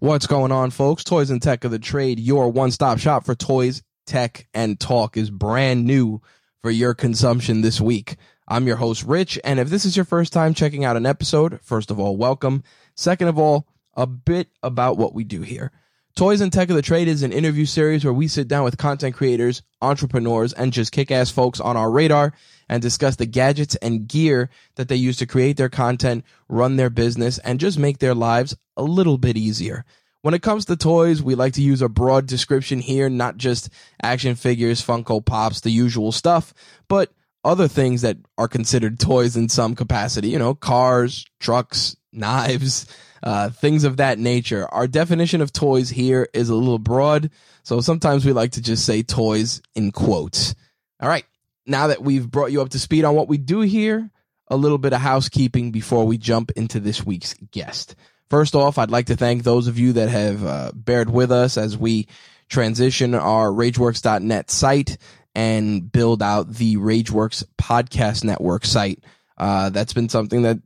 What's going on, folks? Toys and Tech of the Trade, your one stop shop for toys, tech, and talk is brand new for your consumption this week. I'm your host, Rich, and if this is your first time checking out an episode, first of all, welcome. Second of all, a bit about what we do here. Toys and Tech of the Trade is an interview series where we sit down with content creators, entrepreneurs, and just kick ass folks on our radar and discuss the gadgets and gear that they use to create their content, run their business, and just make their lives a little bit easier. When it comes to toys, we like to use a broad description here, not just action figures, Funko Pops, the usual stuff, but other things that are considered toys in some capacity, you know, cars, trucks, knives, uh, things of that nature. Our definition of toys here is a little broad, so sometimes we like to just say toys in quotes. All right, now that we've brought you up to speed on what we do here, a little bit of housekeeping before we jump into this week's guest. First off, I'd like to thank those of you that have uh, bared with us as we transition our RageWorks.net site and build out the RageWorks Podcast Network site. Uh, that's been something that's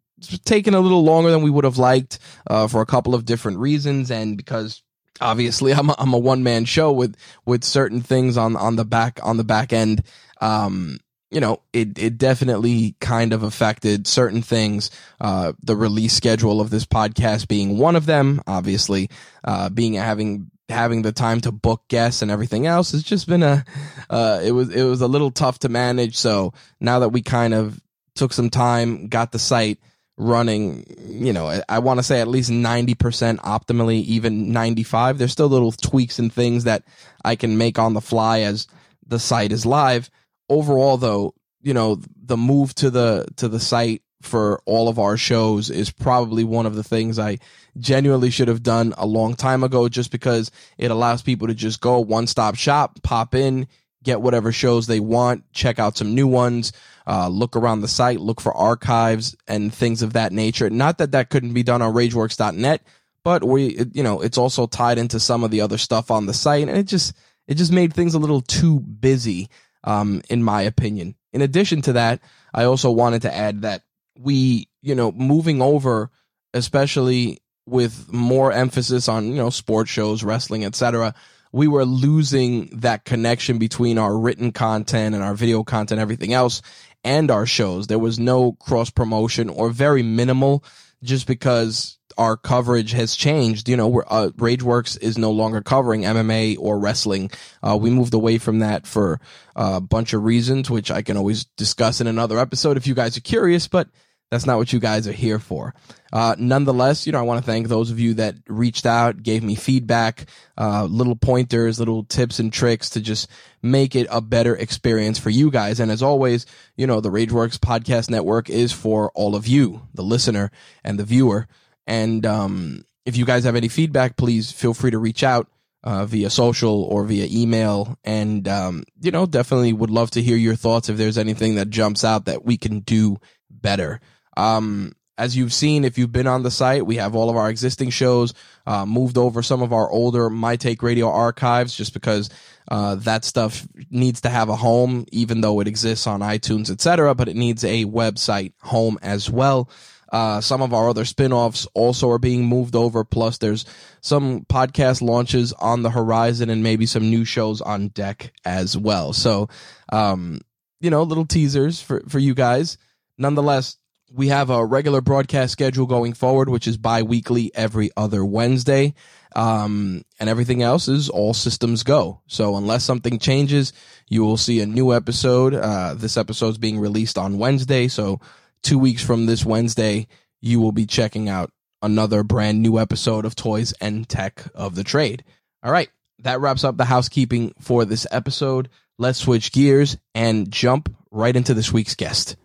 taken a little longer than we would have liked uh, for a couple of different reasons, and because obviously I'm a, I'm a one man show with with certain things on on the back on the back end. Um, you know, it it definitely kind of affected certain things. Uh, the release schedule of this podcast being one of them, obviously, uh, being having having the time to book guests and everything else has just been a uh, it was it was a little tough to manage. So now that we kind of took some time, got the site running, you know, I, I want to say at least 90% optimally, even 95. There's still little tweaks and things that I can make on the fly as the site is live. Overall though, you know, the move to the to the site for all of our shows is probably one of the things I genuinely should have done a long time ago just because it allows people to just go one stop shop, pop in, get whatever shows they want, check out some new ones, uh, look around the site, look for archives and things of that nature. Not that that couldn't be done on rageworks.net, but we, you know, it's also tied into some of the other stuff on the site and it just, it just made things a little too busy, um, in my opinion. In addition to that, I also wanted to add that we, you know, moving over, especially with more emphasis on, you know, sports shows, wrestling, etc., we were losing that connection between our written content and our video content, everything else, and our shows. There was no cross promotion or very minimal just because our coverage has changed. You know, we're, uh, RageWorks is no longer covering MMA or wrestling. Uh, we moved away from that for a bunch of reasons, which I can always discuss in another episode if you guys are curious, but that's not what you guys are here for. Uh, nonetheless, you know, I want to thank those of you that reached out, gave me feedback, uh, little pointers, little tips and tricks to just make it a better experience for you guys. And as always, you know, the RageWorks podcast network is for all of you, the listener and the viewer. And, um, if you guys have any feedback, please feel free to reach out. Uh, via social or via email. And, um, you know, definitely would love to hear your thoughts if there's anything that jumps out that we can do better. Um, as you've seen, if you've been on the site, we have all of our existing shows, uh, moved over some of our older My Take Radio archives just because, uh, that stuff needs to have a home, even though it exists on iTunes, etc., but it needs a website home as well. Uh, some of our other spin-offs also are being moved over. Plus there's some podcast launches on the horizon and maybe some new shows on deck as well. So, um, you know, little teasers for, for you guys. Nonetheless, we have a regular broadcast schedule going forward, which is bi-weekly every other Wednesday. Um, and everything else is all systems go. So unless something changes, you will see a new episode. Uh, this episode is being released on Wednesday. So two weeks from this Wednesday, you will be checking out another brand new episode of Toys and Tech of the Trade. All right, that wraps up the housekeeping for this episode. Let's switch gears and jump right into this week's guest.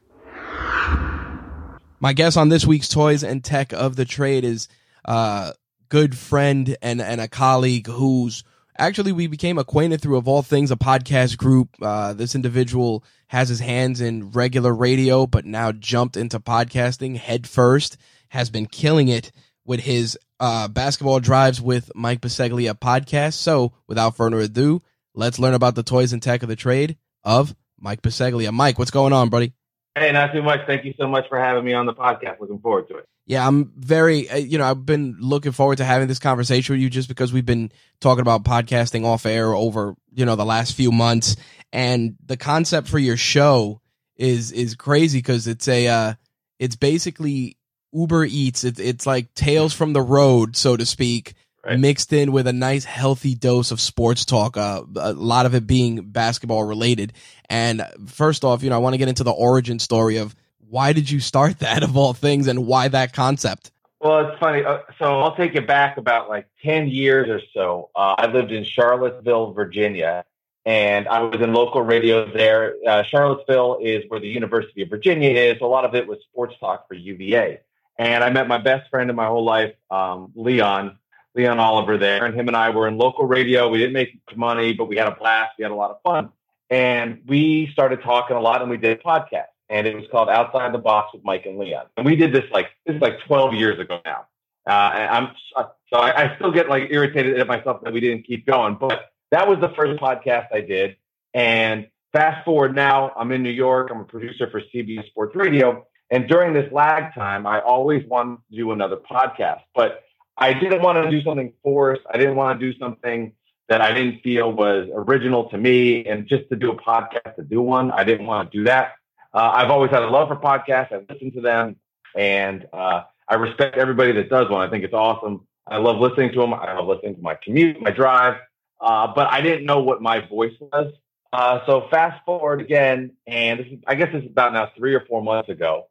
My guest on this week's Toys and Tech of the Trade is a good friend and, and a colleague who's actually we became acquainted through of all things a podcast group. Uh, this individual has his hands in regular radio but now jumped into podcasting head first has been killing it with his uh, basketball drives with mike Bisceglia podcast. So without further ado let's learn about the toys and tech of the trade of mike Bisceglia. mike what's going on buddy Hey, not too much. Thank you so much for having me on the podcast. Looking forward to it. Yeah, I'm very, uh, you know, I've been looking forward to having this conversation with you just because we've been talking about podcasting off air over, you know, the last few months. And the concept for your show is, is crazy because it's a, uh, it's basically Uber Eats. It's, it's like Tales from the Road, so to speak, right. mixed in with a nice healthy dose of sports talk. Uh, a lot of it being basketball related. And first off, you know, I want to get into the origin story of why did you start that of all things and why that concept? Well, it's funny. Uh, so I'll take you back about like 10 years or so. Uh, I lived in Charlottesville, Virginia, and I was in local radio there. Uh, Charlottesville is where the University of Virginia is. A lot of it was sports talk for UVA. And I met my best friend in my whole life, um, Leon, Leon Oliver there, and him and I were in local radio. We didn't make money, but we had a blast. We had a lot of fun. And we started talking a lot and we did a podcast. And it was called Outside the Box with Mike and Leon. And we did this like, this is like 12 years ago now. Uh, I'm, so I, I still get like irritated at myself that we didn't keep going. But that was the first podcast I did. And fast forward now, I'm in New York. I'm a producer for CBS Sports Radio. And during this lag time, I always wanted to do another podcast. But I didn't want to do something forced. I didn't want to do something that I didn't feel was original to me. And just to do a podcast to do one, I didn't want to do that. Uh, I've always had a love for podcasts. I listen to them and uh, I respect everybody that does one. I think it's awesome. I love listening to them. I love listening to my commute, my drive. Uh, but I didn't know what my voice was. Uh, so fast forward again, and is, I guess is about now three or four months ago.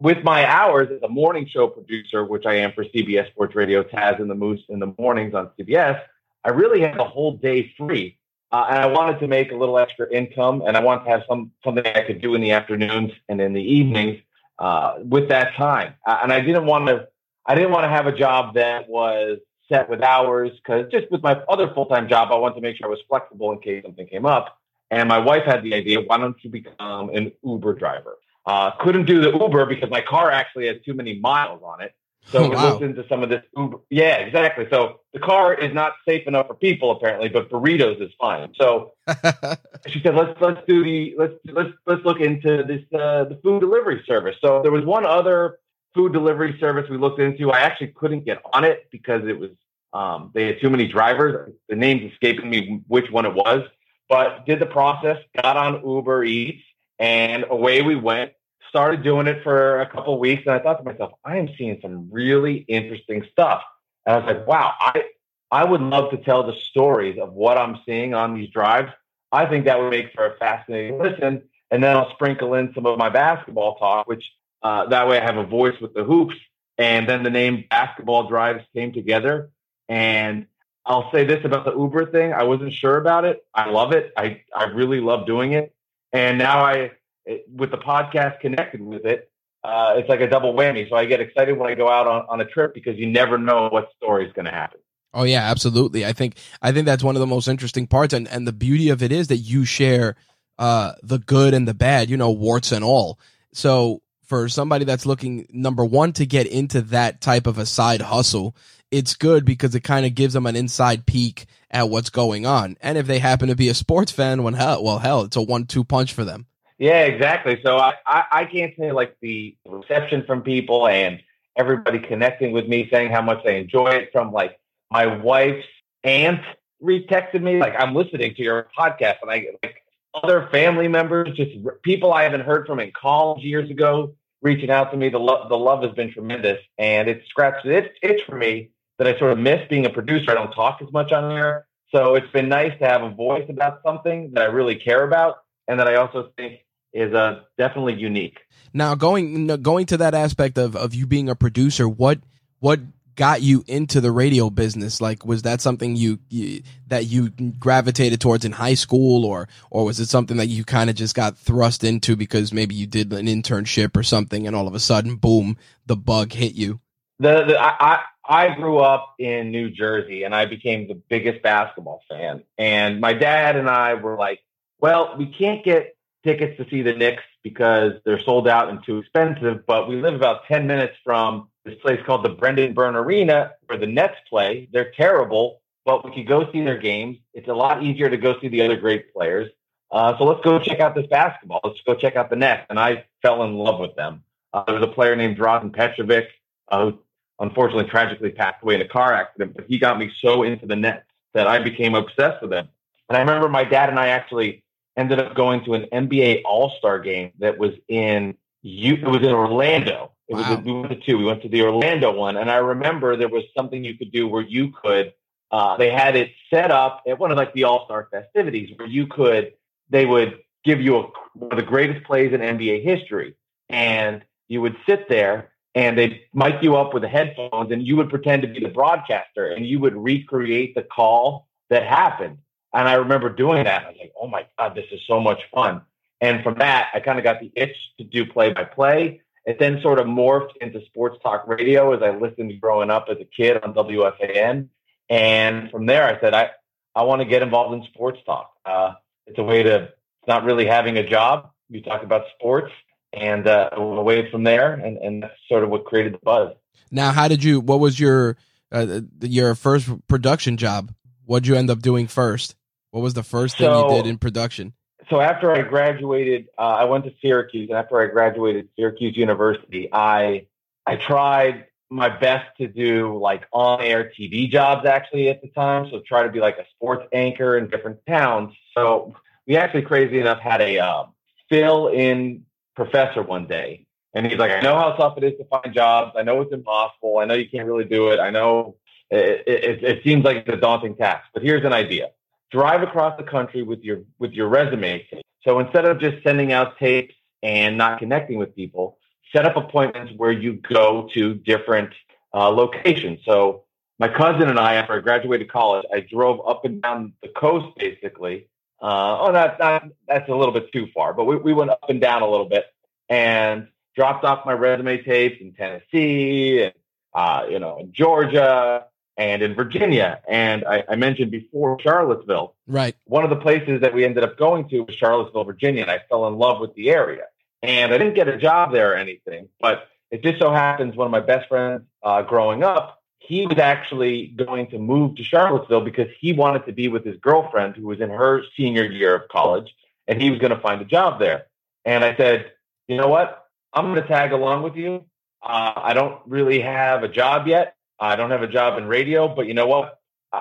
With my hours as a morning show producer, which I am for CBS Sports Radio, Taz and the Moose in the mornings on CBS, I really had the whole day free. Uh, and I wanted to make a little extra income, and I wanted to have some something I could do in the afternoons and in the evenings uh, with that time. Uh, and I didn't want to, I didn't want to have a job that was set with hours because just with my other full time job, I wanted to make sure I was flexible in case something came up. And my wife had the idea, why don't you become an Uber driver? Uh, couldn't do the Uber because my car actually has too many miles on it. So oh, we wow. looked into some of this Uber. Yeah, exactly. So the car is not safe enough for people apparently, but burritos is fine. So she said, let's let's do the let's let's let's look into this uh, the food delivery service. So there was one other food delivery service we looked into. I actually couldn't get on it because it was um, they had too many drivers. The name's escaping me which one it was, but did the process, got on Uber Eats, and away we went. Started doing it for a couple weeks, and I thought to myself, I am seeing some really interesting stuff. And I was like, wow, I I would love to tell the stories of what I'm seeing on these drives. I think that would make for a fascinating listen. And then I'll sprinkle in some of my basketball talk, which uh, that way I have a voice with the hoops. And then the name Basketball Drives came together. And I'll say this about the Uber thing. I wasn't sure about it. I love it. I, I really love doing it. And now I, it, with the podcast connected with it, uh, it's like a double whammy. So I get excited when I go out on, on a trip because you never know what story is going to happen. Oh yeah, absolutely. I think I think that's one of the most interesting parts, and and the beauty of it is that you share uh, the good and the bad, you know, warts and all. So for somebody that's looking number one to get into that type of a side hustle, it's good because it kind of gives them an inside peek at what's going on. And if they happen to be a sports fan, when hell, well, hell, it's a one-two punch for them. Yeah, exactly. So I, I, I can't say like the reception from people and everybody connecting with me, saying how much they enjoy it. From like my wife's aunt retexted me, like I'm listening to your podcast, and I get like other family members, just people I haven't heard from in college years ago, reaching out to me. The love, the love has been tremendous, and it scratched it itch for me that I sort of miss being a producer. I don't talk as much on there, so it's been nice to have a voice about something that I really care about, and that I also think is uh, definitely unique. Now, going going to that aspect of of you being a producer, what what got you into the radio business? Like, was that something you, you that you gravitated towards in high school, or or was it something that you kind of just got thrust into because maybe you did an internship or something, and all of a sudden, boom, the bug hit you? The, the I, I grew up in New Jersey, and I became the biggest basketball fan. And my dad and I were like, "Well, we can't get tickets to see the Knicks because they're sold out and too expensive, but we live about ten minutes from." this place called the Brendan Byrne Arena where the Nets play. They're terrible, but we could go see their games. It's a lot easier to go see the other great players. Uh, so let's go check out this basketball. Let's go check out the Nets. And I fell in love with them. Uh, there was a player named Drazen Petrovic uh, who unfortunately tragically passed away in a car accident, but he got me so into the Nets that I became obsessed with them. And I remember my dad and I actually ended up going to an NBA All Star game that was in you. it was in Orlando it wow. was we went to two. We went to the Orlando one, and I remember there was something you could do where you could. Uh, they had it set up at one of like the All Star festivities where you could. They would give you a, one of the greatest plays in NBA history, and you would sit there and they'd mic you up with the headphones, and you would pretend to be the broadcaster, and you would recreate the call that happened. And I remember doing that. I was like, "Oh my god, this is so much fun!" And from that, I kind of got the itch to do play by play it then sort of morphed into sports talk radio as I listened growing up as a kid on WFAN. And from there, I said, I, I want to get involved in sports talk. Uh, it's a way to, it's not really having a job. You talk about sports and uh, away from there. And, and that's sort of what created the buzz. Now, how did you, what was your, uh, your first production job? What'd you end up doing first? What was the first thing so, you did in production? so after I graduated, uh, I went to Syracuse, and after I graduated Syracuse University, I I tried my best to do like on-air TV jobs actually at the time. So try to be like a sports anchor in different towns. So we actually, crazy enough, had a uh, fill-in professor one day, and he's like, "I know how tough it is to find jobs. I know it's impossible. I know you can't really do it. I know it, it, it seems like it's a daunting task, but here's an idea." Drive across the country with your with your resume. So instead of just sending out tapes and not connecting with people, set up appointments where you go to different uh, locations. So my cousin and I, after I graduated college, I drove up and down the coast basically. Uh, oh, that, that, that's a little bit too far, but we, we went up and down a little bit and dropped off my resume tapes in Tennessee and, uh, you know, in Georgia, and in Virginia. And I, I, mentioned before Charlottesville. Right. One of the places that we ended up going to was Charlottesville, Virginia, and I fell in love with the area. And I didn't get a job there or anything, but it just so happens one of my best friends uh, growing up, he was actually going to move to Charlottesville because he wanted to be with his girlfriend who was in her senior year of college, and he was going to find a job there. And I said, you know what? I'm going to tag along with you. Uh, I don't really have a job yet, I don't have a job in radio, but you know what?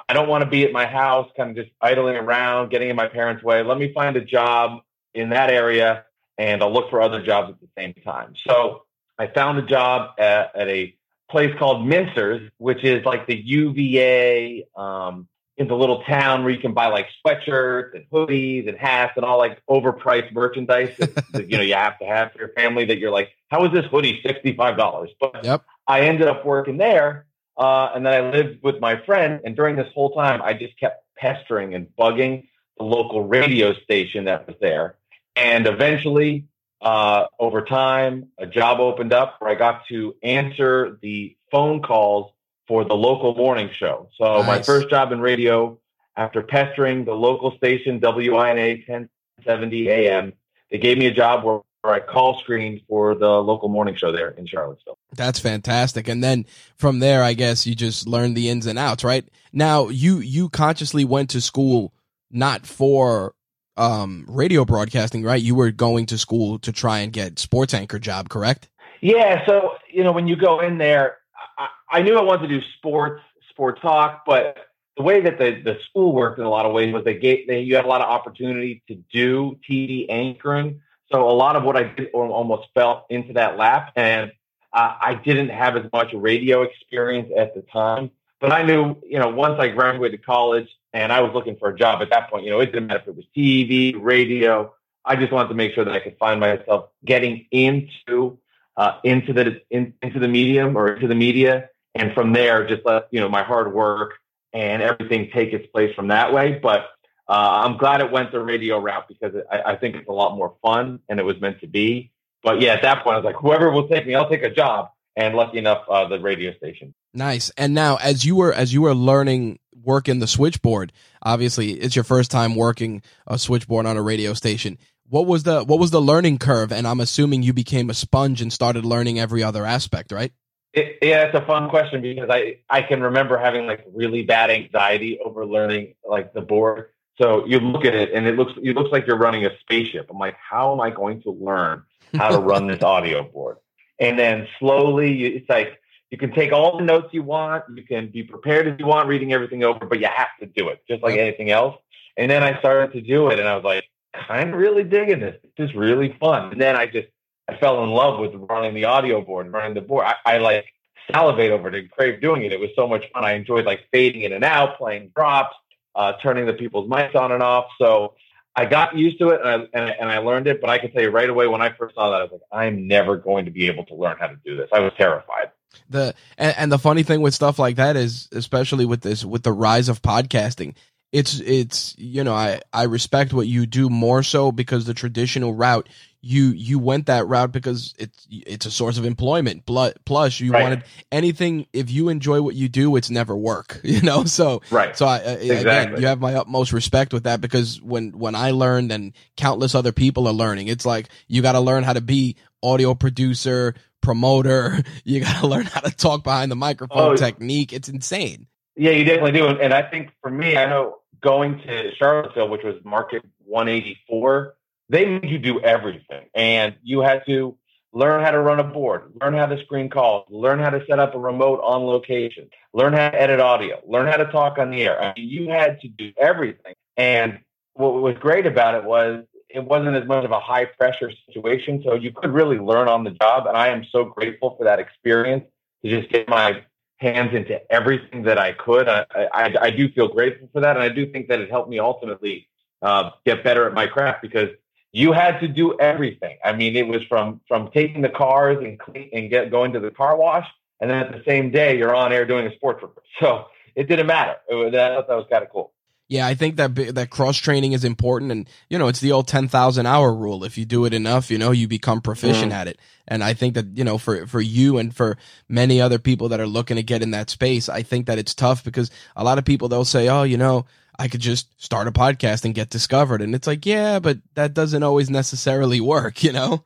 I don't want to be at my house, kind of just idling around, getting in my parents' way. Let me find a job in that area, and I'll look for other jobs at the same time. So I found a job at, at a place called Mincer's, which is like the UVA um, in the little town where you can buy like sweatshirts and hoodies and hats and all like overpriced merchandise that, that you know you have to have for your family. That you're like, how is this hoodie sixty five dollars? But yep. I ended up working there uh, and then I lived with my friend. And during this whole time, I just kept pestering and bugging the local radio station that was there. And eventually, uh, over time, a job opened up where I got to answer the phone calls for the local morning show. So nice. my first job in radio, after pestering the local station WINA 1070 AM, they gave me a job where I call screened for the local morning show there in Charlottesville. That's fantastic. And then from there, I guess you just learn the ins and outs, right? Now you you consciously went to school not for um, radio broadcasting, right? You were going to school to try and get sports anchor job, correct? Yeah. So you know when you go in there, I, I knew I wanted to do sports, sports talk, but the way that the, the school worked in a lot of ways was they gave they, you had a lot of opportunity to do TV anchoring so a lot of what I did almost fell into that lap, and uh, I didn't have as much radio experience at the time. But I knew, you know, once I graduated college and I was looking for a job at that point, you know, it didn't matter if it was TV, radio. I just wanted to make sure that I could find myself getting into uh, into the in, into the medium or into the media, and from there, just let you know my hard work and everything take its place from that way. But uh, I'm glad it went the radio route because it, I, I think it's a lot more fun and it was meant to be. But yeah, at that point, I was like, whoever will take me, I'll take a job. And lucky enough, uh, the radio station. Nice. And now, as you were as you were learning working the switchboard, obviously it's your first time working a switchboard on a radio station. What was the what was the learning curve? And I'm assuming you became a sponge and started learning every other aspect, right? It, yeah, it's a fun question because I I can remember having like really bad anxiety over learning like the board. So you look at it and it looks it looks like you're running a spaceship. I'm like, how am I going to learn how to run this audio board? And then slowly, it's like you can take all the notes you want, you can be prepared if you want, reading everything over, but you have to do it, just like anything else. And then I started to do it, and I was like, kind of really digging this. This is really fun. And then I just I fell in love with running the audio board, running the board. I, I like salivate over it and crave doing it. It was so much fun. I enjoyed like fading in and out, playing drops, uh, turning the people's mics on and off. So I got used to it and I, and, and I learned it. But I can tell you right away when I first saw that, I was like, I'm never going to be able to learn how to do this. I was terrified. The and, and the funny thing with stuff like that is, especially with this, with the rise of podcasting, it's it's you know I I respect what you do more so because the traditional route you you went that route because it's it's a source of employment. Plus, you right. wanted anything. If you enjoy what you do, it's never work. You know, so right. So I, exactly. again, you have my utmost respect with that because when when I learned and countless other people are learning, it's like you got to learn how to be audio producer, promoter. You got to learn how to talk behind the microphone oh, technique. It's insane. Yeah, you definitely do. And I think for me, I know going to Charlottesville, which was market 184 they made you do everything. And you had to learn how to run a board, learn how to screen calls, learn how to set up a remote on location, learn how to edit audio, learn how to talk on the air. I mean, you had to do everything. And what was great about it was it wasn't as much of a high pressure situation. So you could really learn on the job. And I am so grateful for that experience to just get my hands into everything that I could. I, I, I do feel grateful for that. And I do think that it helped me ultimately uh, get better at my craft because you had to do everything. I mean, it was from from taking the cars and clean, and get going to the car wash, and then at the same day you're on air doing a sports report. So it didn't matter. It was, I thought that was kind of cool. Yeah, I think that that cross training is important, and you know, it's the old ten thousand hour rule. If you do it enough, you know, you become proficient mm. at it. And I think that you know, for for you and for many other people that are looking to get in that space, I think that it's tough because a lot of people they'll say, "Oh, you know, I could just start a podcast and get discovered. And it's like, yeah, but that doesn't always necessarily work, you know?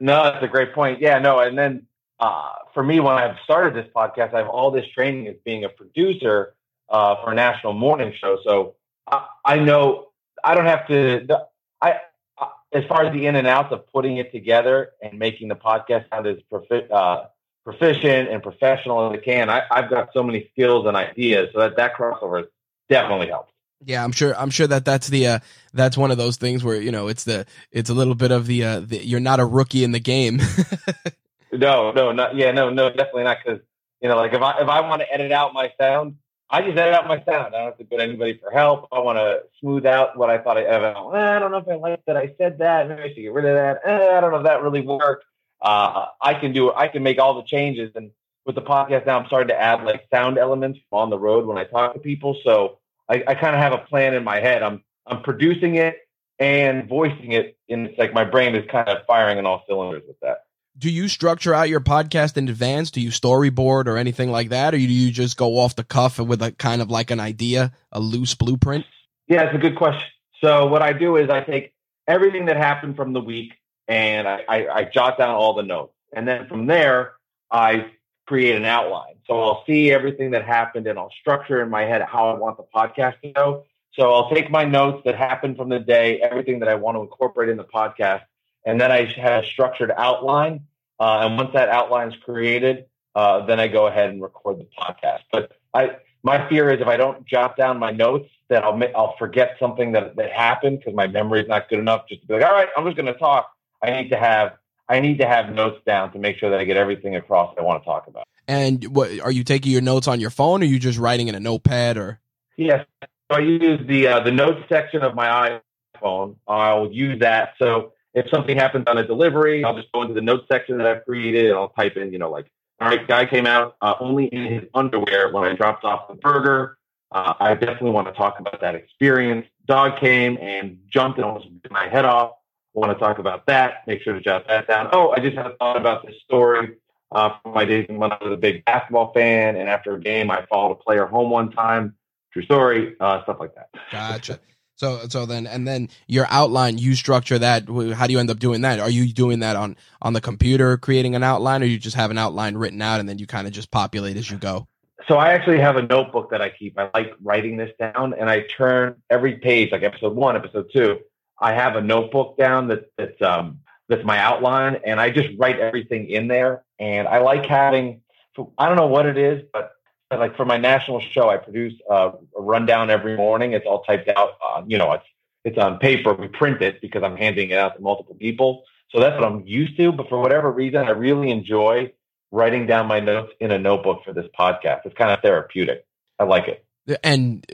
No, that's a great point. Yeah, no. And then uh, for me, when I've started this podcast, I have all this training as being a producer uh, for a national morning show. So I, I know I don't have to, the, I, uh, as far as the in and outs of putting it together and making the podcast sound as profi- uh, proficient and professional as it can, I, have got so many skills and ideas. So that, that crossover is definitely helped. Yeah, I'm sure. I'm sure that that's the uh, that's one of those things where you know it's the it's a little bit of the, uh, the you're not a rookie in the game. no, no, not yeah, no, no, definitely not because you know like if I if I want to edit out my sound, I just edit out my sound. I don't have to go to anybody for help. I want to smooth out what I thought I. I don't know if I like that I said that. Maybe I should get rid of that. Eh, I don't know if that really worked. Uh, I can do. I can make all the changes and with the podcast now, I'm starting to add like sound elements on the road when I talk to people. So I, I kind of have a plan in my head. I'm I'm producing it and voicing it, and it's like my brain is kind of firing on all cylinders with that. Do you structure out your podcast in advance? Do you storyboard or anything like that, or do you just go off the cuff with a kind of like an idea, a loose blueprint? Yeah, it's a good question. So what I do is I take everything that happened from the week and I, I, I jot down all the notes, and then from there I create an outline. So I'll see everything that happened and I'll structure in my head how I want the podcast to go. So I'll take my notes that happened from the day, everything that I want to incorporate in the podcast, and then I have a structured outline. Uh, and once that outline is created, uh, then I go ahead and record the podcast. But I, my fear is if I don't jot down my notes, that I'll I'll forget something that that happened because my memory is not good enough. Just to be like, all right, I'm just going to talk. I need to have I need to have notes down to make sure that I get everything across I want to talk about. And what are you taking your notes on your phone, or are you just writing in a notepad, or? Yes, so I use the uh, the notes section of my iPhone. I'll use that. So if something happens on a delivery, I'll just go into the notes section that I've created and I'll type in, you know, like, all right, guy came out uh, only in his underwear when I dropped off the burger. Uh, I definitely want to talk about that experience. Dog came and jumped and almost bit my head off. Want to talk about that. Make sure to jot that down. Oh, I just had a thought about this story uh, from my days when I was a big basketball fan. And after a game, I followed a player home one time. True story, uh, stuff like that. Gotcha. So, so then, and then your outline, you structure that. How do you end up doing that? Are you doing that on on the computer, creating an outline, or you just have an outline written out and then you kind of just populate as you go? So I actually have a notebook that I keep. I like writing this down, and I turn every page, like episode one, episode two. I have a notebook down that that's um, that's my outline, and I just write everything in there. And I like having, I don't know what it is, but like for my national show, I produce a rundown every morning. It's all typed out. Uh, you know, it's it's on paper. We print it because I'm handing it out to multiple people. So that's what I'm used to. But for whatever reason, I really enjoy writing down my notes in a notebook for this podcast. It's kind of therapeutic. I like it. And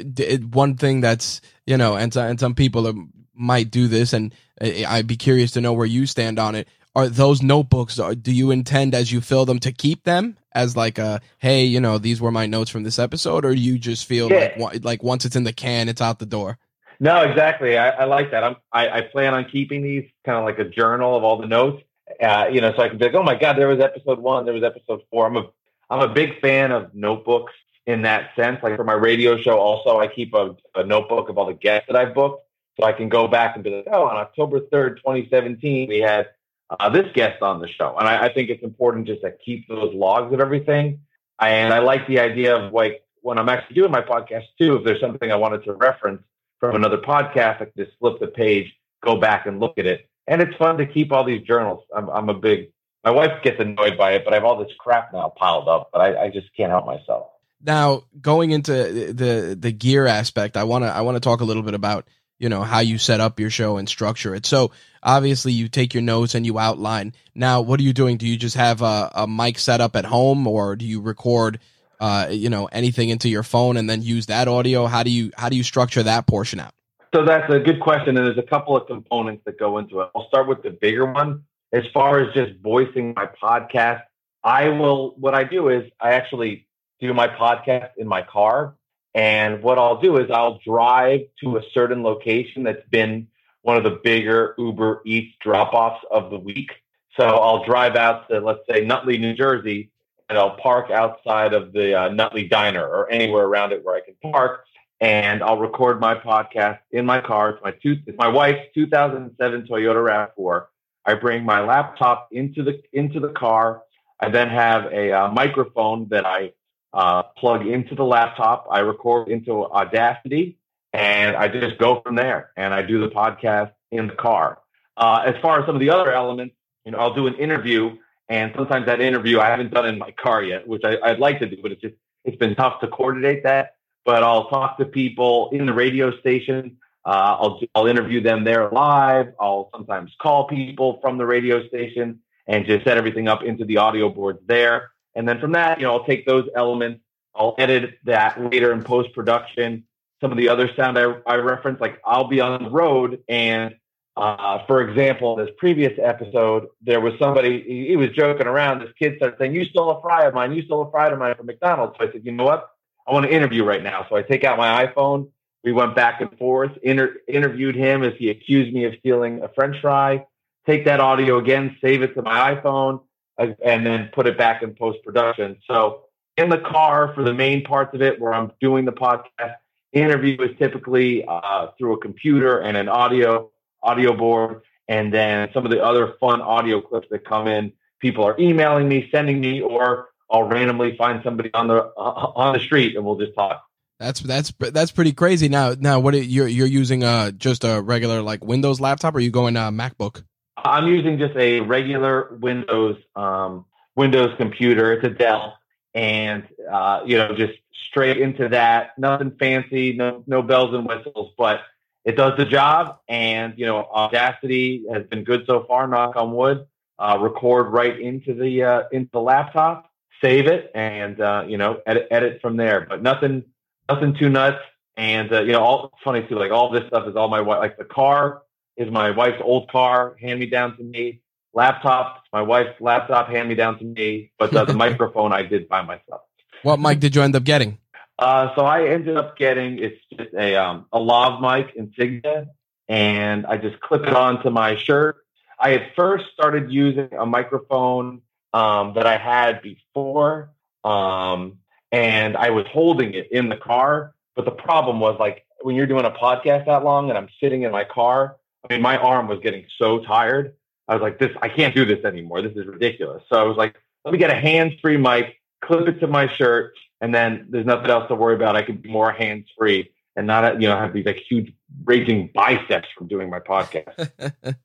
one thing that's you know, and and some people might do this, and I'd be curious to know where you stand on it. Are those notebooks? Do you intend as you fill them to keep them as like a hey, you know, these were my notes from this episode, or you just feel yeah. like like once it's in the can, it's out the door? No, exactly. I, I like that. I'm, I, I plan on keeping these kind of like a journal of all the notes. Uh, you know, so I can be like, oh my god, there was episode one, there was episode four. I'm a I'm a big fan of notebooks in that sense. Like for my radio show, also I keep a, a notebook of all the guests that I've booked so I can go back and be like, oh, on October 3rd, 2017, we had uh, this guest on the show. And I, I, think it's important just to keep those logs of everything. And I like the idea of like when I'm actually doing my podcast too, if there's something I wanted to reference from another podcast, I can just flip the page, go back and look at it. And it's fun to keep all these journals. I'm, I'm a big, my wife gets annoyed by it, but I have all this crap now piled up, but I, I just can't help myself. Now, going into the the gear aspect, I want to I want to talk a little bit about you know how you set up your show and structure it. So obviously you take your notes and you outline. Now what are you doing? Do you just have a, a mic set up at home or do you record uh, you know anything into your phone and then use that audio? How do you how do you structure that portion out? So that's a good question and there's a couple of components that go into it. I'll start with the bigger one. As far as just voicing my podcast i will what i do is i actually do my podcast in my car and what I'll do is I'll drive to a certain location that's been one of the bigger Uber Eats drop offs of the week. So I'll drive out to, let's say, Nutley, New Jersey, and I'll park outside of the uh, Nutley Diner or anywhere around it where I can park. And I'll record my podcast in my car. It's my, two, it's my wife's 2007 Toyota RAV4. I bring my laptop into the into the car. I then have a uh, microphone that I uh, plug into the laptop. I record into Audacity, and I just go from there. And I do the podcast in the car. Uh, as far as some of the other elements, you know, I'll do an interview, and sometimes that interview I haven't done in my car yet, which I, would like to do, but it's just it's been tough to coordinate that. But I'll talk to people in the radio station. Uh, I'll I'll interview them there live. I'll sometimes call people from the radio station and just set everything up into the audio boards there. And then from that, you know, I'll take those elements, I'll edit that later in post production. Some of the other sound I, I reference, like I'll be on the road and uh, for example, this previous episode, there was somebody, he, he, was joking around. This kid started saying, You stole a fry of mine. You stole a fry of mine from McDonald's. So I said, You know what? I want to interview right now. So I take out my iPhone. We went back and forth, inter- interviewed him as he accused me of stealing a french fry. Take that audio again, save it to my iPhone, and then put it back in post production. So in the car for the main parts of it, where I'm doing the podcast, interview is typically uh, through a computer and an audio audio board, and then some of the other fun audio clips that come in. People are emailing me, sending me, or I'll randomly find somebody on the uh, on the street and we'll just talk. That's that's that's pretty crazy. Now now what you're you're using uh just a regular like Windows laptop or are you going uh MacBook? I'm using just a regular Windows um, Windows computer. It's a Dell, and uh, you know, just straight into that. Nothing fancy, no no bells and whistles, but it does the job. And you know, Audacity has been good so far. Knock on wood. Uh, record right into the uh, into the laptop, save it, and uh, you know, edit edit from there. But nothing nothing too nuts. And uh, you know, all funny too. Like all this stuff is all my wife. Like the car is my wife's old car, hand me down to me. Laptop, my wife's laptop, hand me down to me. But uh, the microphone I did by myself. What mic did you end up getting? Uh, so I ended up getting it's just a um, a lav mic Insignia, and I just clip it onto my shirt. I had first started using a microphone um, that I had before, um, and I was holding it in the car. But the problem was like when you're doing a podcast that long, and I'm sitting in my car. I mean, my arm was getting so tired. I was like, this, I can't do this anymore. This is ridiculous. So I was like, let me get a hands-free mic, clip it to my shirt, and then there's nothing else to worry about. I can be more hands-free and not, you know, have these like huge raging biceps from doing my podcast.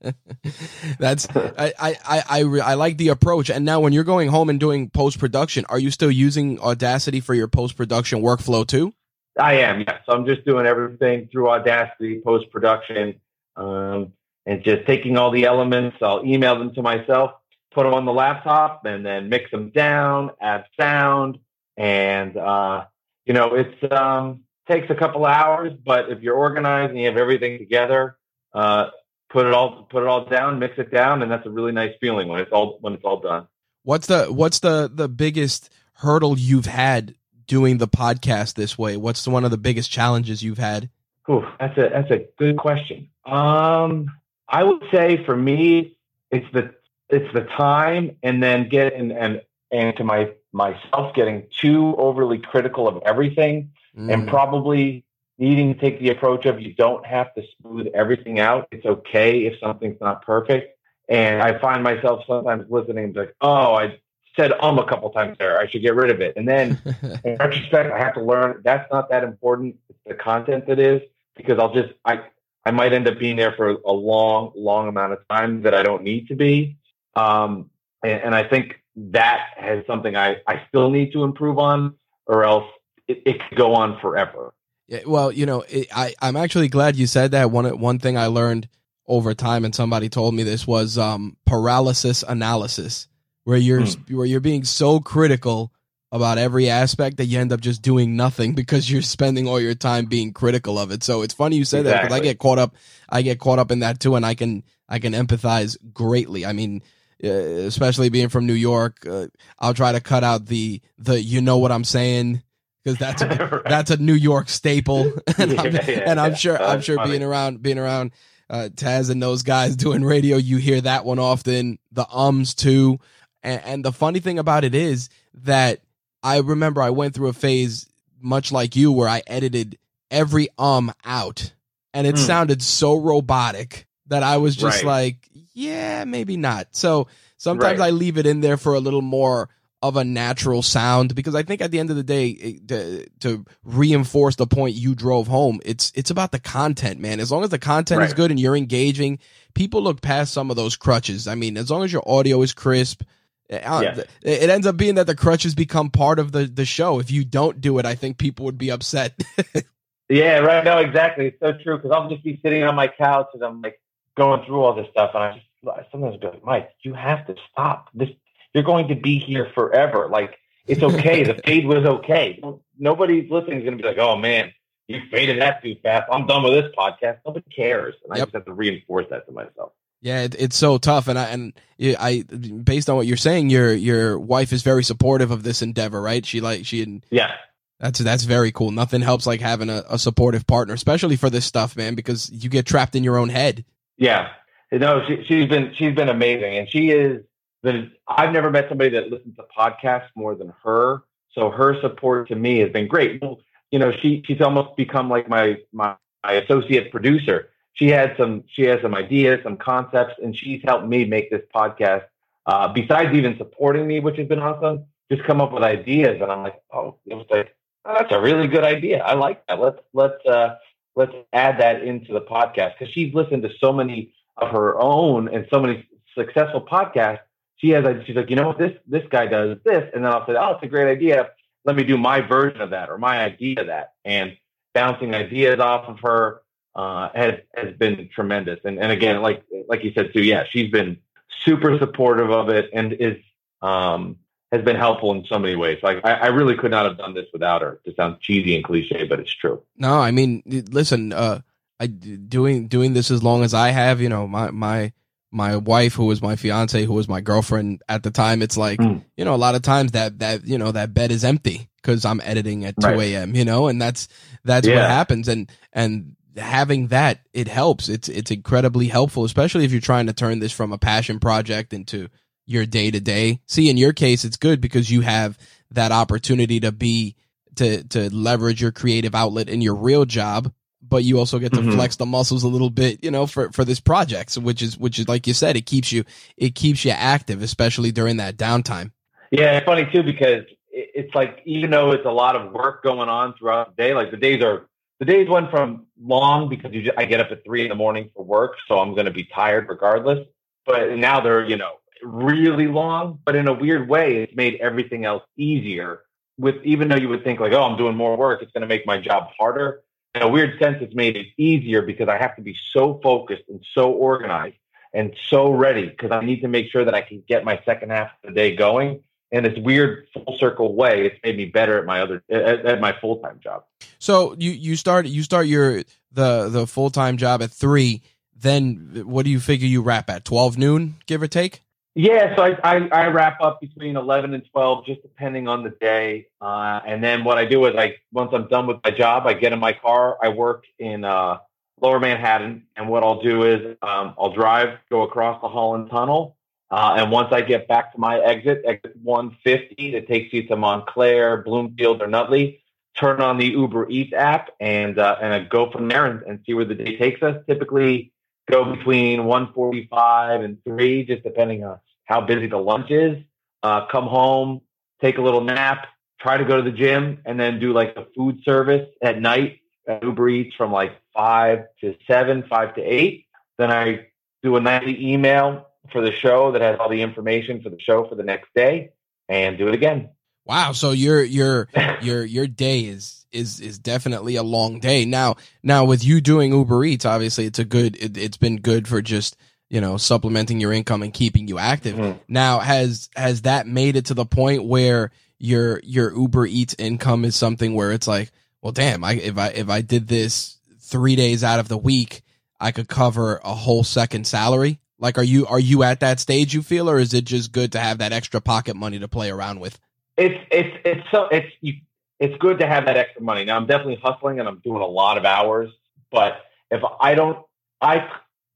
That's I I I I, re- I like the approach. And now, when you're going home and doing post production, are you still using Audacity for your post production workflow too? I am, yes. So I'm just doing everything through Audacity, post production, um, and just taking all the elements. I'll email them to myself, put them on the laptop, and then mix them down, add sound, and uh, you know, it's um, takes a couple hours, but if you're organized and you have everything together, uh, put it all put it all down, mix it down, and that's a really nice feeling when it's all when it's all done. What's the what's the the biggest hurdle you've had doing the podcast this way? What's one of the biggest challenges you've had? Ooh, that's a that's a good question. Um, I would say for me, it's the it's the time, and then getting and and to my myself getting too overly critical of everything, mm. and probably needing to take the approach of you don't have to smooth everything out. It's okay if something's not perfect. And I find myself sometimes listening to like, oh, I said um a couple times there. I should get rid of it. And then in retrospect, I have to learn that's not that important. It's the content that is because I'll just I I might end up being there for a long, long amount of time that I don't need to be. Um, and, and I think that has something I, I still need to improve on, or else it, it could go on forever. Yeah, well, you know, it, I I'm actually glad you said that. One one thing I learned over time, and somebody told me this was um, paralysis analysis, where you're hmm. where you're being so critical about every aspect that you end up just doing nothing because you're spending all your time being critical of it. So it's funny you say exactly. that because I get caught up, I get caught up in that too, and I can I can empathize greatly. I mean, uh, especially being from New York, uh, I'll try to cut out the the you know what I'm saying because that's a, right. that's a New York staple, and, yeah, I'm, yeah, and I'm sure I'm sure funny. being around being around uh, Taz and those guys doing radio, you hear that one often. The ums too, and, and the funny thing about it is that I remember I went through a phase much like you where I edited every um out and it mm. sounded so robotic that I was just right. like, yeah, maybe not. So sometimes right. I leave it in there for a little more of a natural sound because I think at the end of the day to, to reinforce the point you drove home it's it's about the content man as long as the content right. is good and you're engaging people look past some of those crutches I mean as long as your audio is crisp Eh, ah, yeah. It ends up being that the crutches become part of the, the show. If you don't do it, I think people would be upset. yeah, right. No, exactly. It's so true. Because I'll just be sitting on my couch and I'm like going through all this stuff, and I just sometimes be like, Mike, you have to stop. This you're going to be here forever. Like it's okay. the fade was okay. Nobody's listening is going to be like, oh man, you faded that too fast. I'm done with this podcast. Nobody cares, and I just have to reinforce that to myself. Yeah, it, it's so tough, and I and I, based on what you're saying, your your wife is very supportive of this endeavor, right? She like she yeah. That's that's very cool. Nothing helps like having a, a supportive partner, especially for this stuff, man, because you get trapped in your own head. Yeah, no, she, she's been she's been amazing, and she is. The, I've never met somebody that listens to podcasts more than her. So her support to me has been great. You know, she she's almost become like my my, my associate producer she had some she has some ideas, some concepts, and she's helped me make this podcast. Uh, besides even supporting me, which has been awesome, just come up with ideas, and I'm like, oh, it was like oh, that's a really good idea. I like that. Let's let's uh, let's add that into the podcast because she's listened to so many of her own and so many successful podcasts. She has she's like, you know what, this this guy does this, and then I'll say, oh, it's a great idea. Let me do my version of that or my idea of that, and bouncing ideas off of her uh, has has been tremendous. And and again, like like you said too, yeah, she's been super supportive of it and is um, has been helpful in so many ways. Like I, I really could not have done this without her. It sounds cheesy and cliche, but it's true. No, I mean, listen, uh, I doing doing this as long as I have, you know, my my my wife who was my fiance who was my girlfriend at the time it's like mm. you know a lot of times that that you know that bed is empty because i'm editing at 2 a.m right. you know and that's that's yeah. what happens and and having that it helps it's it's incredibly helpful especially if you're trying to turn this from a passion project into your day to day see in your case it's good because you have that opportunity to be to to leverage your creative outlet in your real job but you also get to mm-hmm. flex the muscles a little bit, you know, for, for this project, so which is, which is, like you said, it keeps you, it keeps you active, especially during that downtime. Yeah. It's funny too, because it's like, even though it's a lot of work going on throughout the day, like the days are, the days went from long because just, I get up at three in the morning for work. So I'm going to be tired regardless. But now they're, you know, really long, but in a weird way, it's made everything else easier with, even though you would think like, oh, I'm doing more work. It's going to make my job harder in a weird sense, it's made it easier because I have to be so focused and so organized and so ready because I need to make sure that I can get my second half of the day going. In this weird full circle way, it's made me better at my other at, at my full time job. So you you start you start your the the full time job at three. Then what do you figure you wrap at twelve noon, give or take? Yeah, so I, I, I, wrap up between 11 and 12, just depending on the day. Uh, and then what I do is I, once I'm done with my job, I get in my car. I work in uh, lower Manhattan. And what I'll do is um, I'll drive, go across the Holland Tunnel. Uh, and once I get back to my exit, exit 150, that takes you to Montclair, Bloomfield, or Nutley, turn on the Uber Eats app and, uh, and I go from there and, and see where the day takes us. Typically, go between 145 and 3, just depending on how busy the lunch is. Uh, come home, take a little nap, try to go to the gym, and then do like the food service at night at Uber Eats from like 5 to 7, 5 to 8. Then I do a nightly email for the show that has all the information for the show for the next day and do it again. Wow, so your your your your day is is is definitely a long day. Now now with you doing Uber Eats, obviously it's a good it, has been good for just you know supplementing your income and keeping you active. Mm-hmm. Now has has that made it to the point where your your Uber Eats income is something where it's like, well, damn, I if I if I did this three days out of the week, I could cover a whole second salary. Like, are you are you at that stage? You feel, or is it just good to have that extra pocket money to play around with? it's it's it's so it's you, it's good to have that extra money. Now I'm definitely hustling and I'm doing a lot of hours, but if I don't, I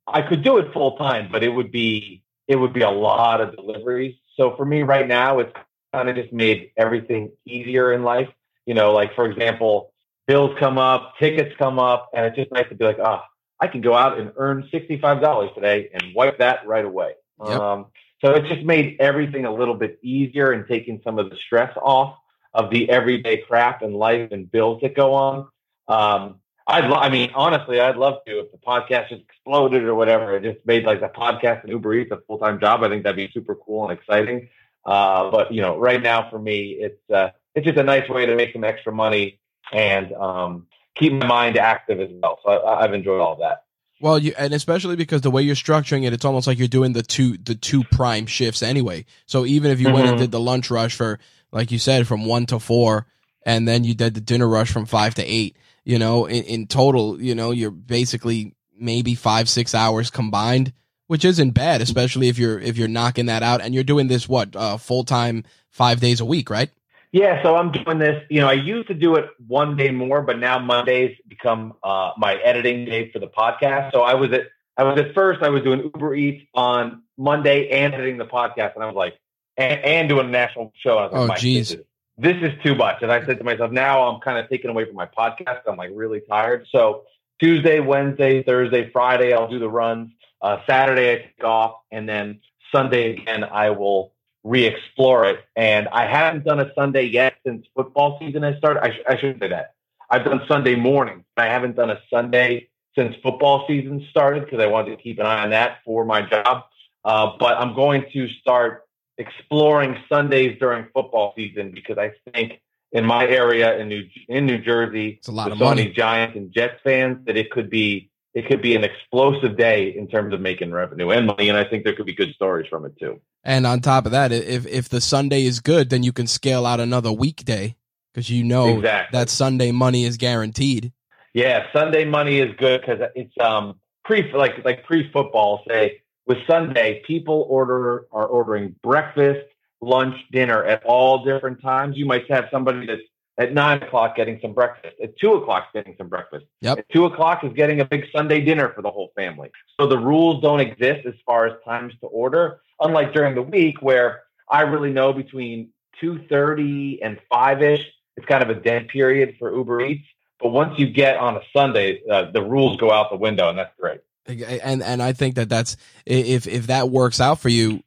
I could do it full time, but it would be it would be a lot of deliveries. So for me right now, it's kind of just made everything easier in life. You know, like for example, bills come up, tickets come up, and it's just nice to be like, ah, oh, I can go out and earn sixty five dollars today and wipe that right away. Yep. Um, so it just made everything a little bit easier and taking some of the stress off of the everyday crap and life and bills that go on. Um, I'd, lo- I mean, honestly, I'd love to if the podcast just exploded or whatever. It just made like the podcast and Uber Eats a full time job. I think that'd be super cool and exciting. Uh, but you know, right now for me, it's uh, it's just a nice way to make some extra money and um, keep my mind active as well. So I, I've enjoyed all of that. Well, you, and especially because the way you're structuring it, it's almost like you're doing the two the two prime shifts anyway. So even if you mm-hmm. went and mm-hmm. did the lunch rush for, like you said, from one to four, and then you did the dinner rush from five to eight, you know, in, in total, you know, you're basically maybe five six hours combined, which isn't bad, especially if you're if you're knocking that out and you're doing this what uh, full time five days a week, right? Yeah, so I'm doing this. You know, I used to do it one day more, but now Mondays become uh, my editing day for the podcast. So I was at I was at first I was doing Uber Eats on Monday and editing the podcast, and I was like, and, and doing a national show. And I was like, oh, geez. This, this is too much. And I said to myself, now I'm kind of taken away from my podcast. I'm like really tired. So Tuesday, Wednesday, Thursday, Friday, I'll do the runs. Uh, Saturday, I take off, and then Sunday again, I will re-explore it. And I haven't done a Sunday yet since football season has started. I, sh- I shouldn't say that. I've done Sunday morning. I haven't done a Sunday since football season started because I wanted to keep an eye on that for my job. Uh, but I'm going to start exploring Sundays during football season because I think in my area in New in New Jersey, it's a lot with of so money. many Giants and Jets fans, that it could be it could be an explosive day in terms of making revenue and money. And I think there could be good stories from it too. And on top of that, if if the Sunday is good, then you can scale out another weekday because you know exactly. that Sunday money is guaranteed. Yeah, Sunday money is good because it's um pre like like pre football. Say with Sunday, people order are ordering breakfast, lunch, dinner at all different times. You might have somebody that's at nine o'clock getting some breakfast. At two o'clock getting some breakfast. Yep. At two o'clock is getting a big Sunday dinner for the whole family. So the rules don't exist as far as times to order, unlike during the week where I really know between two thirty and five ish, it's kind of a dead period for Uber Eats. But once you get on a Sunday, uh, the rules go out the window, and that's great. And and I think that that's if if that works out for you,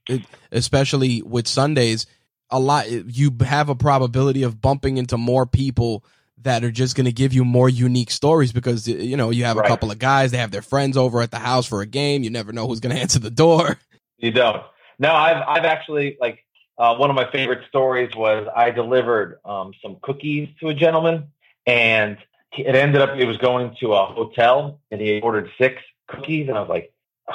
especially with Sundays, a lot you have a probability of bumping into more people that are just going to give you more unique stories because you know you have a couple of guys they have their friends over at the house for a game you never know who's going to answer the door. You don't. No i've i've actually like uh, one of my favorite stories was i delivered um, some cookies to a gentleman and it ended up it was going to a hotel and he ordered six cookies and i was like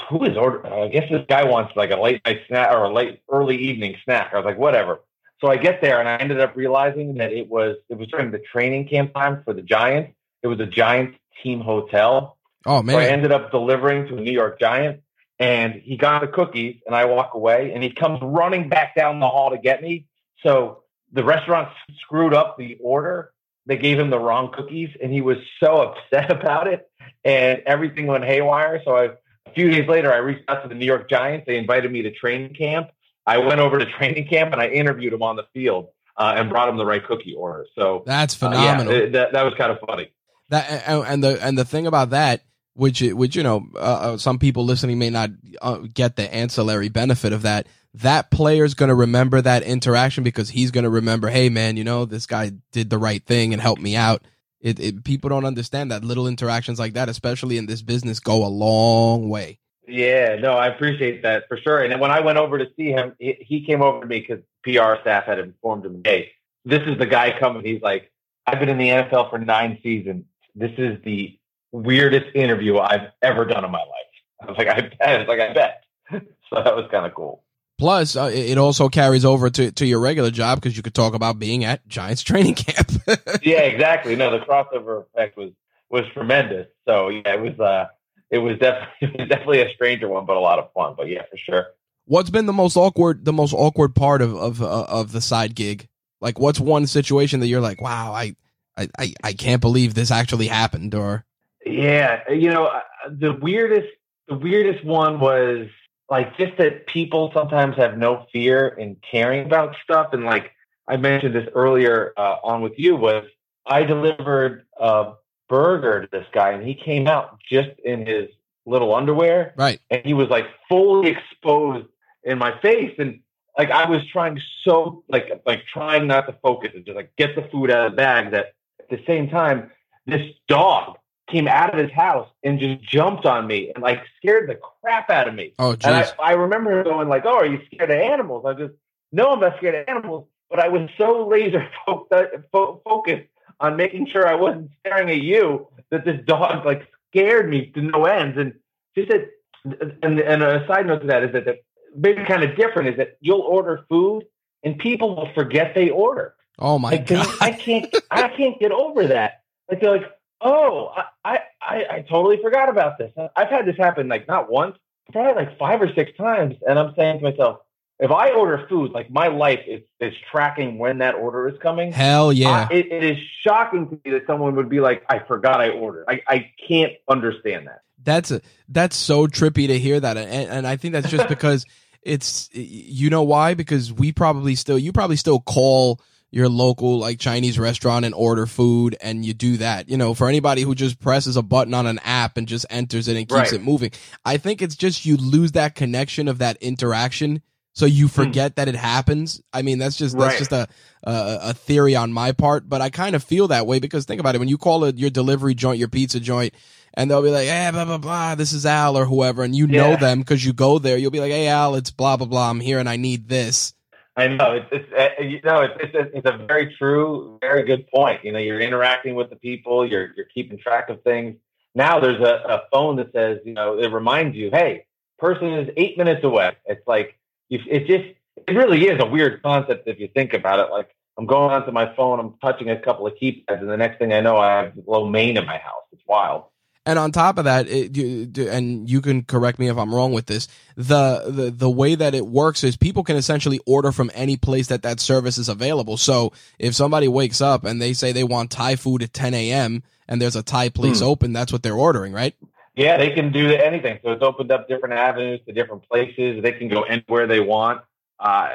who is ordering i guess this guy wants like a late night snack or a late early evening snack. I was like whatever so I get there and I ended up realizing that it was it was during the training camp time for the Giants. It was a Giants team hotel. Oh man! So I ended up delivering to a New York Giant, and he got the cookies, and I walk away, and he comes running back down the hall to get me. So the restaurant screwed up the order. They gave him the wrong cookies, and he was so upset about it, and everything went haywire. So I, a few days later, I reached out to the New York Giants. They invited me to training camp I went over to training camp and I interviewed him on the field uh, and brought him the right cookie order. So that's phenomenal. Uh, yeah, that, that was kind of funny. That and the and the thing about that, which which you know, uh, some people listening may not uh, get the ancillary benefit of that. That player's going to remember that interaction because he's going to remember, hey man, you know, this guy did the right thing and helped me out. It, it people don't understand that little interactions like that, especially in this business, go a long way. Yeah, no, I appreciate that for sure. And when I went over to see him, he came over to me because PR staff had informed him, "Hey, this is the guy coming." He's like, "I've been in the NFL for nine seasons. This is the weirdest interview I've ever done in my life." I was like, "I bet." I was like, "I bet." so that was kind of cool. Plus, uh, it also carries over to, to your regular job because you could talk about being at Giants training camp. yeah, exactly. No, the crossover effect was was tremendous. So yeah, it was. uh it was definitely definitely a stranger one, but a lot of fun. But yeah, for sure. What's been the most awkward the most awkward part of of uh, of the side gig? Like, what's one situation that you're like, wow, I I I can't believe this actually happened, or yeah, you know, uh, the weirdest the weirdest one was like just that people sometimes have no fear in caring about stuff, and like I mentioned this earlier uh, on with you was I delivered uh, burger to this guy, and he came out just in his little underwear, right? And he was like fully exposed in my face, and like I was trying so like like trying not to focus and just like get the food out of the bag. That at the same time, this dog came out of his house and just jumped on me and like scared the crap out of me. Oh, and I, I remember going like, "Oh, are you scared of animals?" I just, "No, I'm not scared of animals." But I was so laser focused on making sure I wasn't staring at you that this dog like scared me to no ends. And she said, and, and a side note to that is that the maybe kind of different is that you'll order food and people will forget they order. Oh my like, god! I can't, I can't get over that. Like they're like, oh, I, I, I totally forgot about this. I've had this happen like not once, probably like five or six times, and I'm saying to myself, if I order food, like my life is, is tracking when that order is coming. Hell yeah. I, it, it is shocking to me that someone would be like, I forgot I ordered. I, I can't understand that. That's a, that's so trippy to hear that. And, and I think that's just because it's, you know why? Because we probably still, you probably still call your local like Chinese restaurant and order food and you do that. You know, for anybody who just presses a button on an app and just enters it and keeps Right. it moving. I think it's just you lose that connection of that interaction so you forget that it happens. I mean, that's just that's Right. just a, a a theory on my part, but I kind of feel that way because think about it: when you call it your delivery joint, your pizza joint, and they'll be like, "Hey, blah blah blah, this is Al or whoever," and you know them because you go there. You'll be like, "Hey, Al, it's blah blah blah. I'm here and I need this." I know it's, it's uh, you know it's, it's a, it's a very true, very good point. You know, you're interacting with the people, you're you're keeping track of things. Now there's a, a phone that says, you know, it reminds you, hey, person is eight minutes away. It's like, it just, it really is a weird concept if you think about it. Like I'm going onto my phone, I'm touching a couple of keypads, and the next thing I know, I have lo mein in my house. It's wild. And on top of that, it, you, and you can correct me if I'm wrong with this. The, the the way that it works is people can essentially order from any place that that service is available. So if somebody wakes up and they say they want Thai food at 10 a.m. and there's a Thai place hmm. open, that's what they're ordering, right? Yeah, they can do anything. So it's opened up different avenues to different places. They can go anywhere they want. Uh,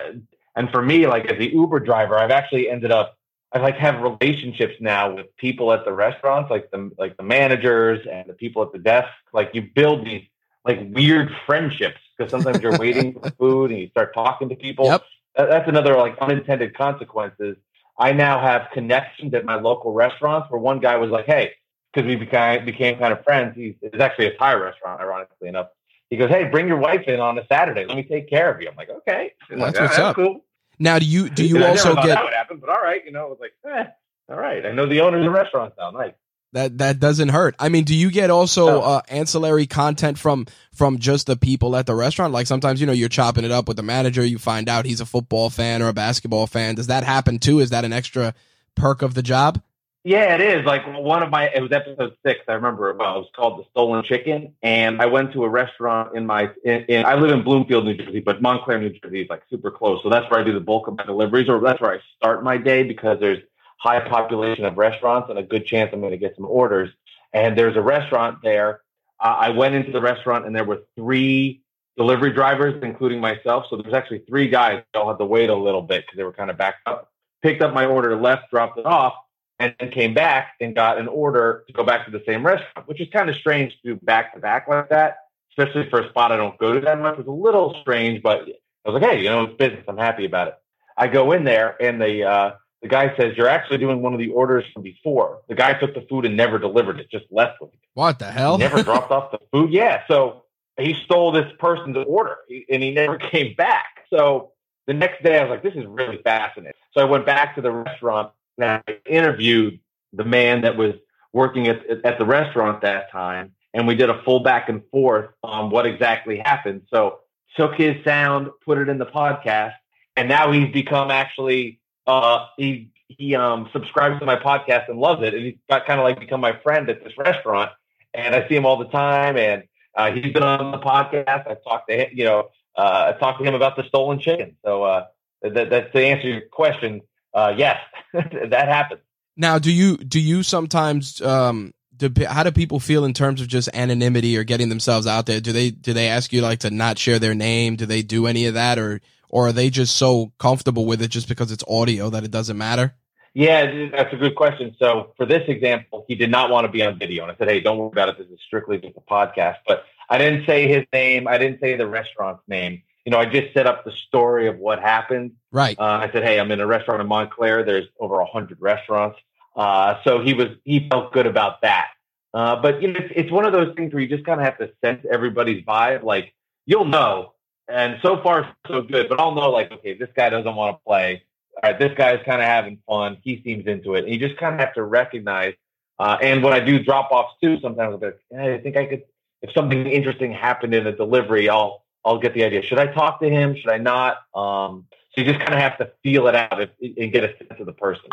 and for me, like as the Uber driver, I've actually ended up I like have relationships now with people at the restaurants, like the like the managers and the people at the desk. Like you build these like weird friendships because sometimes you're waiting for food and you start talking to people. Yep. That's another like unintended consequences. I now have connections at my local restaurants where one guy was like, "Hey," because we became became kind of friends. He's it's actually a Thai restaurant, ironically enough. He goes, "Hey, bring your wife in on a Saturday. Let me take care of you." I'm like, "Okay." That's like, what's up. Cool. Now, do you do you also get that would happen? But all right, you know, it was like, eh, all right. I know the owner of restaurants now. Nice. That that doesn't hurt. I mean, do you get also uh, ancillary content from from just the people at the restaurant? Like sometimes you know you're chopping it up with the manager, you find out he's a football fan or a basketball fan. Does that happen too? Is that an extra perk of the job? Yeah, it is. Like one of my, it was episode six. I remember it well. It was called The Stolen Chicken. And I went to a restaurant in my, in, in, I live in Bloomfield, New Jersey, but Montclair, New Jersey is like super close. So that's where I do the bulk of my deliveries or that's where I start my day because there's high population of restaurants and a good chance I'm going to get some orders. And there's a restaurant there. Uh, I went into the restaurant and there were three delivery drivers, including myself. So there's actually three guys. I'll have to wait a little bit because they were kind of backed up. Picked up my order, left, dropped it off and then came back and got an order to go back to the same restaurant, which is kind of strange to do back to back like that, especially for a spot I don't go to that much. It was a little strange, but I was like, hey, you know, it's business. I'm happy about it. I go in there and the uh, the guy says, You're actually doing one of the orders from before. The guy took the food and never delivered it, just left with it. What the hell? He never dropped off the food. Yeah. So he stole this person's order and he never came back. So the next day I was like, This is really fascinating. So I went back to the restaurant I interviewed the man that was working at, at the restaurant that time, and we did a full back and forth on what exactly happened. So took his sound, put it in the podcast, and now he's become actually uh, he he um, subscribes to my podcast and loves it, and he's got kind of like become my friend at this restaurant, and I see him all the time, and uh, he's been on the podcast. I've talked to him, you know, uh, I talked to him about the stolen chicken. So uh, that, that's to answer your question uh, yes, that happens. Now, do you do you sometimes um, do, how do people feel in terms of just anonymity or getting themselves out there? Do they do they ask you like to not share their name? Do they do any of that, or or are they just so comfortable with it just because it's audio that it doesn't matter? Yeah, that's a good question. So for this example, he did not want to be on video, and I said, "Hey, don't worry about it. This is strictly just a podcast." But I didn't say his name. I didn't say the restaurant's name you know, I just set up the story of what happened. Right. Uh, I said, hey, I'm in a restaurant in Montclair. There's over a hundred restaurants. Uh, so he was he felt good about that. Uh, but you know, it's, it's one of those things where you just kind of have to sense everybody's vibe. Like you'll know, and so far so good. But I'll know, like, okay, this guy doesn't want to play. All right, this guy's kind of having fun. He seems into it. And you just kind of have to recognize. Uh, and when I do drop offs too, sometimes I'll be like, hey, I think I could. If something interesting happened in a delivery, I'll I'll get the idea. Should I talk to him? Should I not? Um, so you just kind of have to feel it out and get a sense of the person.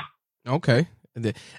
Okay.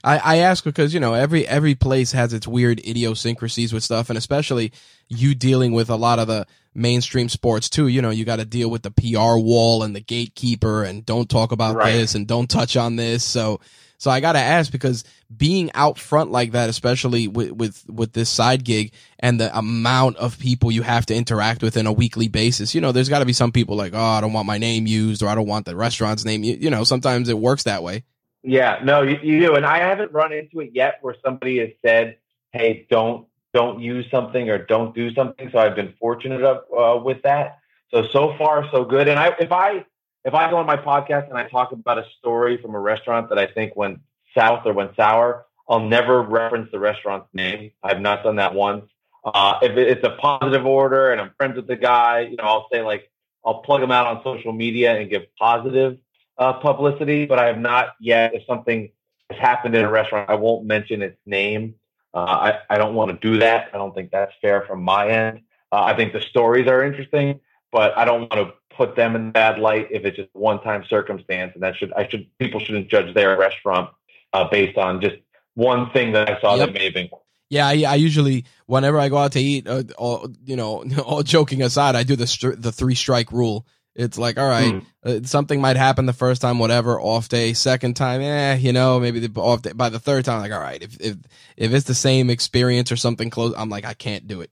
I, I ask because you know every every place has its weird idiosyncrasies with stuff, and especially you dealing with a lot of the mainstream sports too. You know, you got to deal with the PR wall and the gatekeeper, and don't talk about right. this and don't touch on this. So so I got to ask because being out front like that, especially with, with, with this side gig and the amount of people you have to interact with on a weekly basis, you know, there's got to be some people like, oh, I don't want my name used or I don't want the restaurant's name. You, you know, sometimes it works that way. Yeah, no, you, you do. And I haven't run into it yet where somebody has said, hey, don't, don't use something or don't do something. So I've been fortunate of, uh, with that. So, so far, so good. And I, if I, if I go on my podcast and I talk about a story from a restaurant that I think went south or went sour, I'll never reference the restaurant's name. I've not done that once. Uh, if it's a positive order and I'm friends with the guy, you know, I'll say like I'll plug him out on social media and give positive uh, publicity. But I have not yet. If something has happened in a restaurant, I won't mention its name. Uh, I, I don't want to do that. I don't think that's fair from my end. Uh, I think the stories are interesting, but I don't want to put them in bad light if it's just one time circumstance. And that should, I should, people shouldn't judge their restaurant uh, based on just one thing that I saw yep. that may have been. Yeah, I, I, usually whenever I go out to eat, uh, all, you know, all joking aside, I do the the three strike rule. It's like, all right, mm. uh, something might happen the first time, whatever, off day. Second time, eh, you know, maybe the off day. By the third time, like, all right, if if if it's the same experience or something close, I'm like, I can't do it.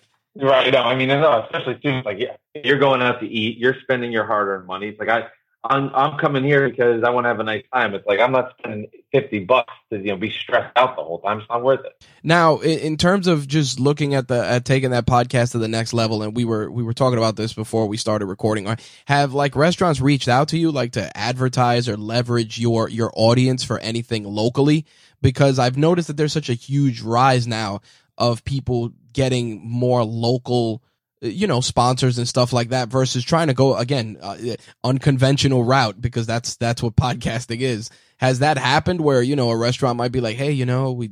right. No, I mean, no, uh, especially too, like, yeah, you're going out to eat, you're spending your hard earned money. It's like I I'm I'm coming here because I want to have a nice time. It's like I'm not spending fifty bucks to you know be stressed out the whole time. It's not worth it. Now, in terms of just looking at the at taking that podcast to the next level, and we were we were talking about this before we started recording. Uh, have like restaurants reached out to you like to advertise or leverage your your audience for anything locally? Because I've noticed that there's such a huge rise now of people getting more local you know sponsors and stuff like that versus trying to go again uh, unconventional route because that's that's what podcasting is. Has that happened where you know a restaurant might be like hey you know we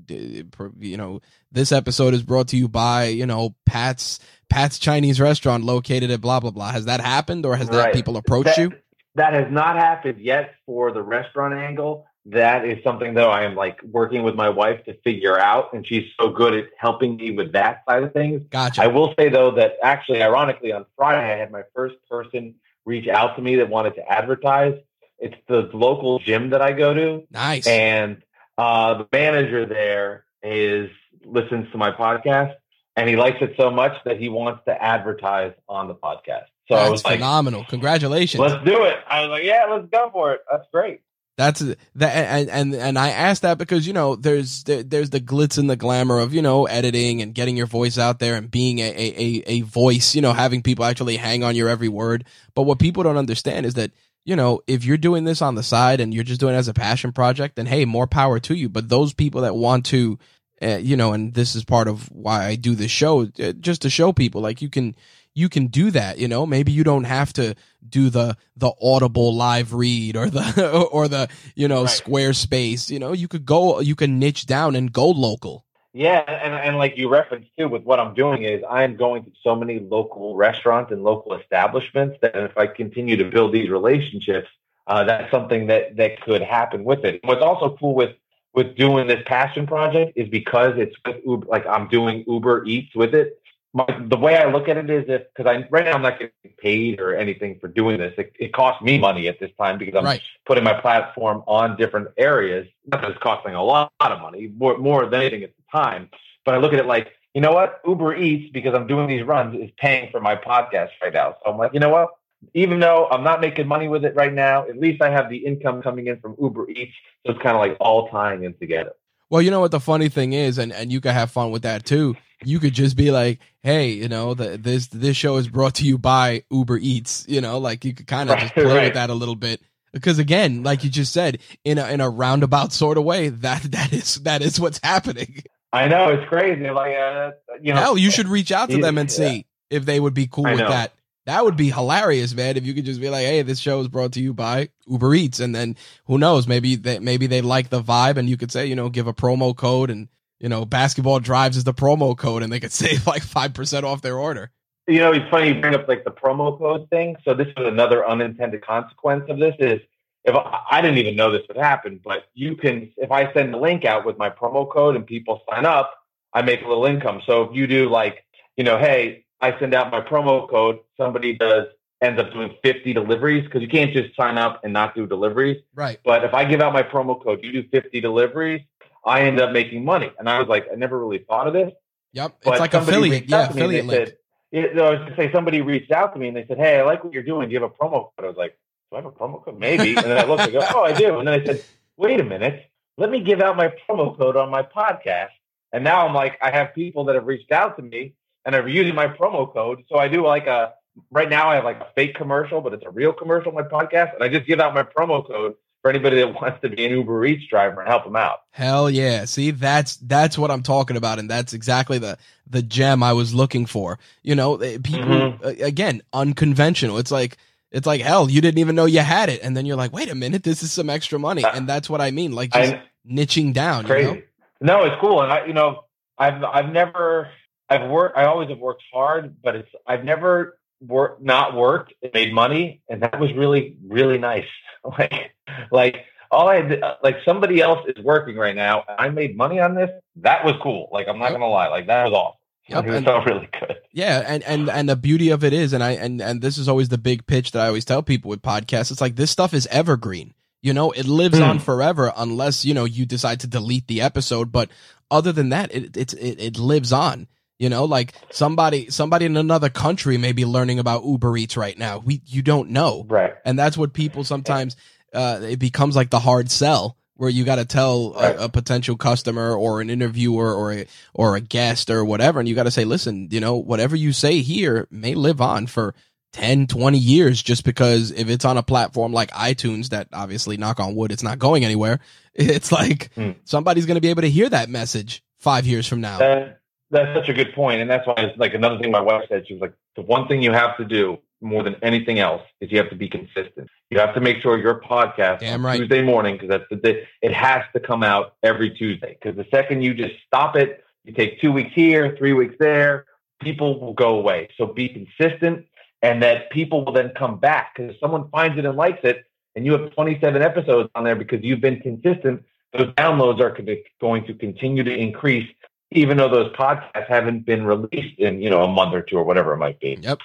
you know this episode is brought to you by you know pat's pat's chinese restaurant located at blah blah blah. Has that happened or has right. that people approached that, you? that has not happened yet for the restaurant angle that is something though I am like working with my wife to figure out, and she's so good at helping me with that side of things. Gotcha. I will say though that actually, ironically, on Friday I had my first person reach out to me that wanted to advertise. It's the local gym that I go to. Nice. And uh, the manager there is listens to my podcast, and he likes it so much that he wants to advertise on the podcast. So That's I was like, phenomenal! Congratulations. Let's do it. I was like, yeah, let's go for it. That's great. That's that, and and and I asked that because you know there's there, there's the glitz and the glamour of you know editing and getting your voice out there and being a, a a voice, you know, having people actually hang on your every word. But what people don't understand is that you know if you're doing this on the side and you're just doing it as a passion project, then hey, more power to you. But those people that want to, uh, you know, and this is part of why I do this show, uh, just to show people like you can you can do that you know? Maybe you don't have to do the the audible live read or the or the you know right. squarespace you know? You could go you can niche down and go local. Yeah and, and like you referenced too with what i'm doing is i'm going to so many local restaurants and local establishments that if i continue to build these relationships uh, that's something that that could happen with it. What's also cool with with doing this passion project is because it's with Uber, like I'm doing Uber Eats with it my, the way I look at it is if because I right now I'm not getting paid or anything for doing this. It, it costs me money at this time because I'm right. putting my platform on different areas. Not that it's costing a lot, lot of money, more more than anything at the time. But I look at it like you know what Uber Eats because I'm doing these runs is paying for my podcast right now. So I'm like you know what even though I'm not making money with it right now, at least I have the income coming in from Uber Eats. So it's kind of like all tying in together. Well, you know what the funny thing is, and, and you can have fun with that too you could just be like, "Hey, you know, the, this this show is brought to you by Uber Eats." You know, like you could kind of right, just play right. with that a little bit because again, like you just said, in a in a roundabout sort of way, that that is that is what's happening. I know it's crazy. Like, uh, you know, hell, you should reach out to them and see yeah. if they would be cool with that. That would be hilarious, man. If you could just be like, "Hey, this show is brought to you by Uber Eats," and then who knows, maybe they maybe they like the vibe, and you could say, you know, give a promo code and you know, basketball drives is the promo code and they could save like 5% off their order. You know, it's funny you bring up like the promo code thing. So this is another unintended consequence of this is if I, I didn't even know this would happen, but you can, if I send the link out with my promo code and people sign up, I make a little income. So if you do like, you know, hey, I send out my promo code, somebody does ends up doing 50 deliveries because you can't just sign up and not do deliveries. Right. But if I give out my promo code, you do 50 deliveries, I end up making money. And I was like, I never really thought of this. Yep. But it's like affiliate. Yeah, affiliate link. Said, know, I was to say somebody reached out to me and they said, Hey, I like what you're doing. Do you have a promo code? I was like, Do I have a promo code? Maybe. And then I looked and go, Oh, I do. And then I said, Wait a minute. Let me give out my promo code on my podcast. And now I'm like, I have people that have reached out to me and are using my promo code. So I do like a right now I have like a fake commercial, but it's a real commercial on my podcast. And I just give out my promo code for anybody that wants to be an Uber Eats driver and help them out. Hell yeah. See, that's that's what I'm talking about and that's exactly the the gem I was looking for. You know, eh, people mm-hmm. again, unconventional. It's like it's like hell, you didn't even know you had it and then you're like, "Wait a minute, this is some extra money." Uh, and that's what I mean, like just I, niching down, crazy. You know? No, it's cool, and I, you know, I've I've never I've worked. I always have worked hard, but it's I've never worked not worked and made money, and that was really really nice. like like all I did, like somebody else is working right now. I made money on this. That was cool. Like I'm not Yep. gonna lie, like that was awesome. Yep, It and- felt really good. Yeah, and and and the beauty of it is, and I and and this is always the big pitch that I always tell people with podcasts. It's like this stuff is evergreen. You know, it lives Hmm. on forever unless you know you decide to delete the episode. But other than that, it it's it, it lives on. You know, like somebody somebody in another country may be learning about Uber Eats right now. We you don't know, Right. and that's what people sometimes uh, it becomes like the hard sell where you got to tell Right. a, a potential customer or an interviewer or a or a guest or whatever and you got to say listen you know whatever you say here may live on for 10 20 years just because if it's on a platform like iTunes that obviously knock on wood it's not going anywhere it's like Hmm. somebody's going to be able to hear that message 5 years from now That, that's such a good point, and that's why it's like another thing my wife said. She was like, the one thing you have to do more than anything else is you have to be consistent. You have to make sure your podcast Damn right. Tuesday morning because that's the day it has to come out every Tuesday. Because the second you just stop it, you take two weeks here, three weeks there, people will go away. So be consistent, and that people will then come back because if someone finds it and likes it, and you have 27 episodes on there because you've been consistent, those downloads are going to continue to increase even though those podcasts haven't been released in you know a month or two or whatever it might be. Yep.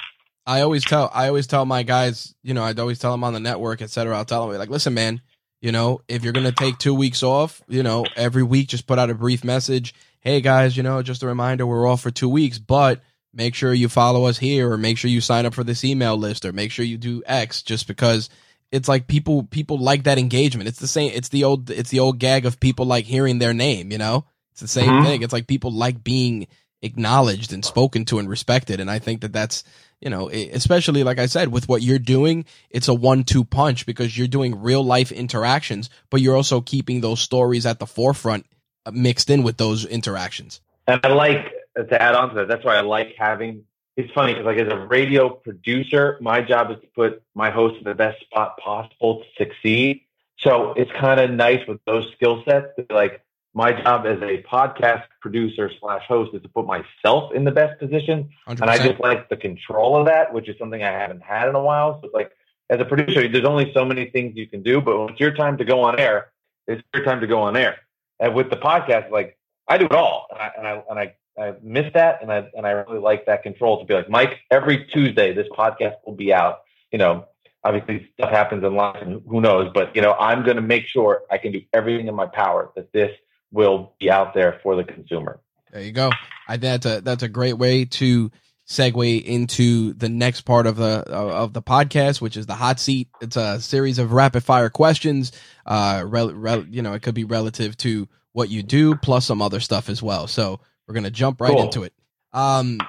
I always tell I always tell my guys, you know, I'd always tell them on the network, et cetera. I'll tell them like, listen, man, you know, if you're gonna take two weeks off, you know, every week just put out a brief message. Hey guys, you know, just a reminder, we're off for two weeks, but make sure you follow us here or make sure you sign up for this email list or make sure you do X just because it's like people people like that engagement. It's the same it's the old it's the old gag of people like hearing their name, you know? It's the same Mhm. thing. It's like people like being acknowledged and spoken to and respected. And I think that that's, you know, especially like I said, with what you're doing, it's a one two punch because you're doing real life interactions, but you're also keeping those stories at the forefront uh, mixed in with those interactions. And I like to add on to that. That's why I like having. It's funny because like as a radio producer, my job is to put my host in the best spot possible to succeed. So it's kind of nice with those skill sets. Like my job as a podcast producer slash host is to put myself in the best position 100%. And I just like the control of that, which is something I haven't had in a while. So it's like, as a producer, there's only so many things you can do, but when it's your time to go on air, it's your time to go on air. And with the podcast, like I do it all, and I and I, and I, I miss that, and I and I really like that control to be like, Mike, every Tuesday this podcast will be out. You know, obviously stuff happens in life, and who knows, but you know, I'm going to make sure I can do everything in my power that this will be out there for the consumer. There you go. I think that's a that's a great way to segue into the next part of the of the podcast, which is the hot seat. It's a series of rapid fire questions. Uh, rel, rel, you know, it could be relative to what you do, plus some other stuff as well. So we're gonna jump right Cool. into it. Um,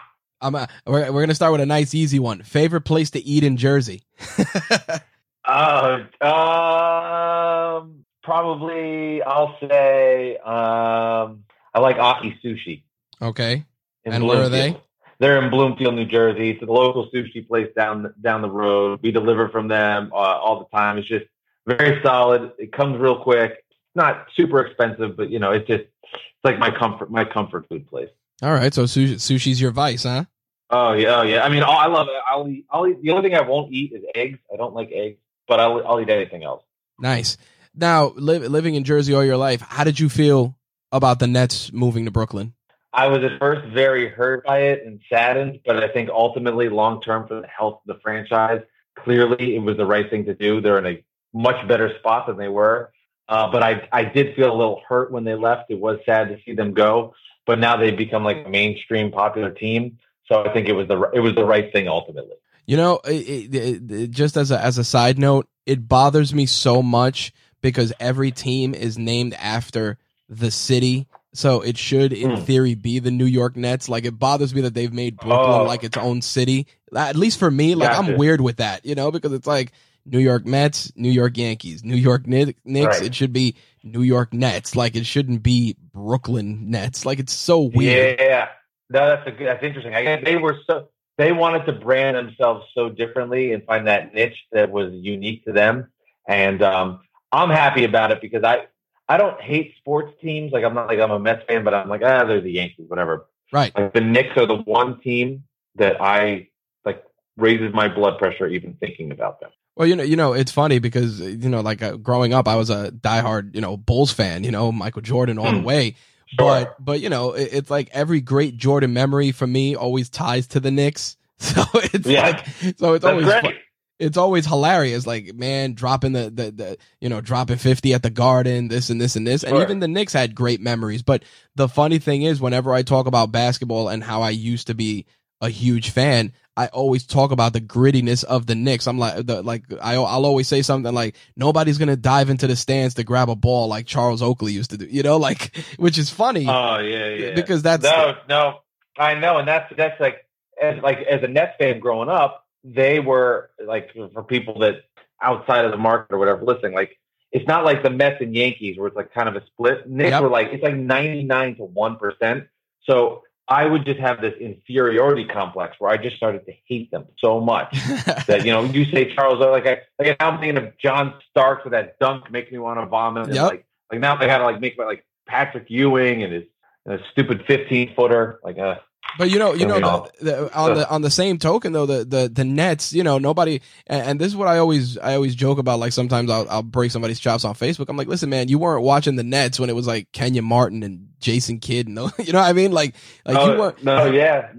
I'm uh, we're we're gonna start with a nice easy one. Favorite place to eat in Jersey? Uh, um, probably I'll say um, I like Aki Sushi. okay, And where are they? They're in Bloomfield, New Jersey. It's a local sushi place down down the road. We deliver from them uh, all the time. It's just very solid. It comes real quick. It's not super expensive, but you know, it's just it's like my comfort my comfort food place. all right. So sushi, sushi's your vice, huh? Oh yeah, oh yeah. I mean, I love it. I'll eat. I'll eat. The only thing I won't eat is eggs. I don't like eggs, but I'll I'll eat anything else. Nice. Now, li- living in Jersey all your life, how did you feel about the Nets moving to Brooklyn? I was at first very hurt by it and saddened, but I think ultimately, long term, for the health of the franchise, clearly it was the right thing to do. They're in a much better spot than they were. Uh, but I, I did feel a little hurt when they left. It was sad to see them go, but now they've become like a mainstream popular team. So I think it was the it was the right thing ultimately. You know, it, it, it, just as a as a side note, it bothers me so much because every team is named after the city. So it should, in Hmm. theory, be the New York Nets. Like it bothers me that they've made Brooklyn Oh. like its own city. At least for me, like I'm weird with that, you know, because it's like New York Mets, New York Yankees, New York Kni- Knicks. Right. It should be New York Nets. Like it shouldn't be Brooklyn Nets. Like it's so weird. Yeah, no, that's a good, that's interesting. I they were so they wanted to brand themselves so differently and find that niche that was unique to them. And um, I'm happy about it because I I don't hate sports teams. Like I'm not like I'm a Mets fan, but I'm like ah, they're the Yankees, whatever. Right. Like the Knicks are the one team that I like raises my blood pressure even thinking about them. Well, you know, you know, it's funny because you know, like uh, growing up, I was a diehard, you know, Bulls fan. You know, Michael Jordan all the Hmm. way. Sure. But but you know, it, it's like every great Jordan memory for me always ties to the Knicks. So it's Yeah. like so it's That's always it's always hilarious. Like man, dropping the, the the you know dropping fifty at the Garden, this and this and this, and Sure. even the Knicks had great memories. But the funny thing is, whenever I talk about basketball and how I used to be a huge fan, I always talk about the grittiness of the Knicks. I'm like, the, like I, I'll always say something like, nobody's gonna dive into the stands to grab a ball like Charles Oakley used to do. You know, like which is funny Oh yeah, yeah. because that's no, no, I know, and that's that's like as like as a Nets fan growing up, they were like for people that outside of the market or whatever listening, like it's not like the Mets and Yankees where it's like kind of a split. Knicks Yep. were like it's like ninety nine to one percent. So I would just have this inferiority complex where I just started to hate them so much that you know you say Charles like I like now I'm thinking of John Starks with that dunk making me want to vomit. Yep. like like now they gotta like make like Patrick Ewing and his and his stupid fifteen footer. Like uh But you know, you know, on. the, the, on the on the same token though, the the the Nets, you know, nobody, and, and this is what I always I always joke about. Like sometimes I'll I'll break somebody's chops on Facebook. I'm like, listen, man, you weren't watching the Nets when it was like Kenyon Martin and Jason Kidd, and those- you know what I mean? Like like oh, you weren't. no, yeah.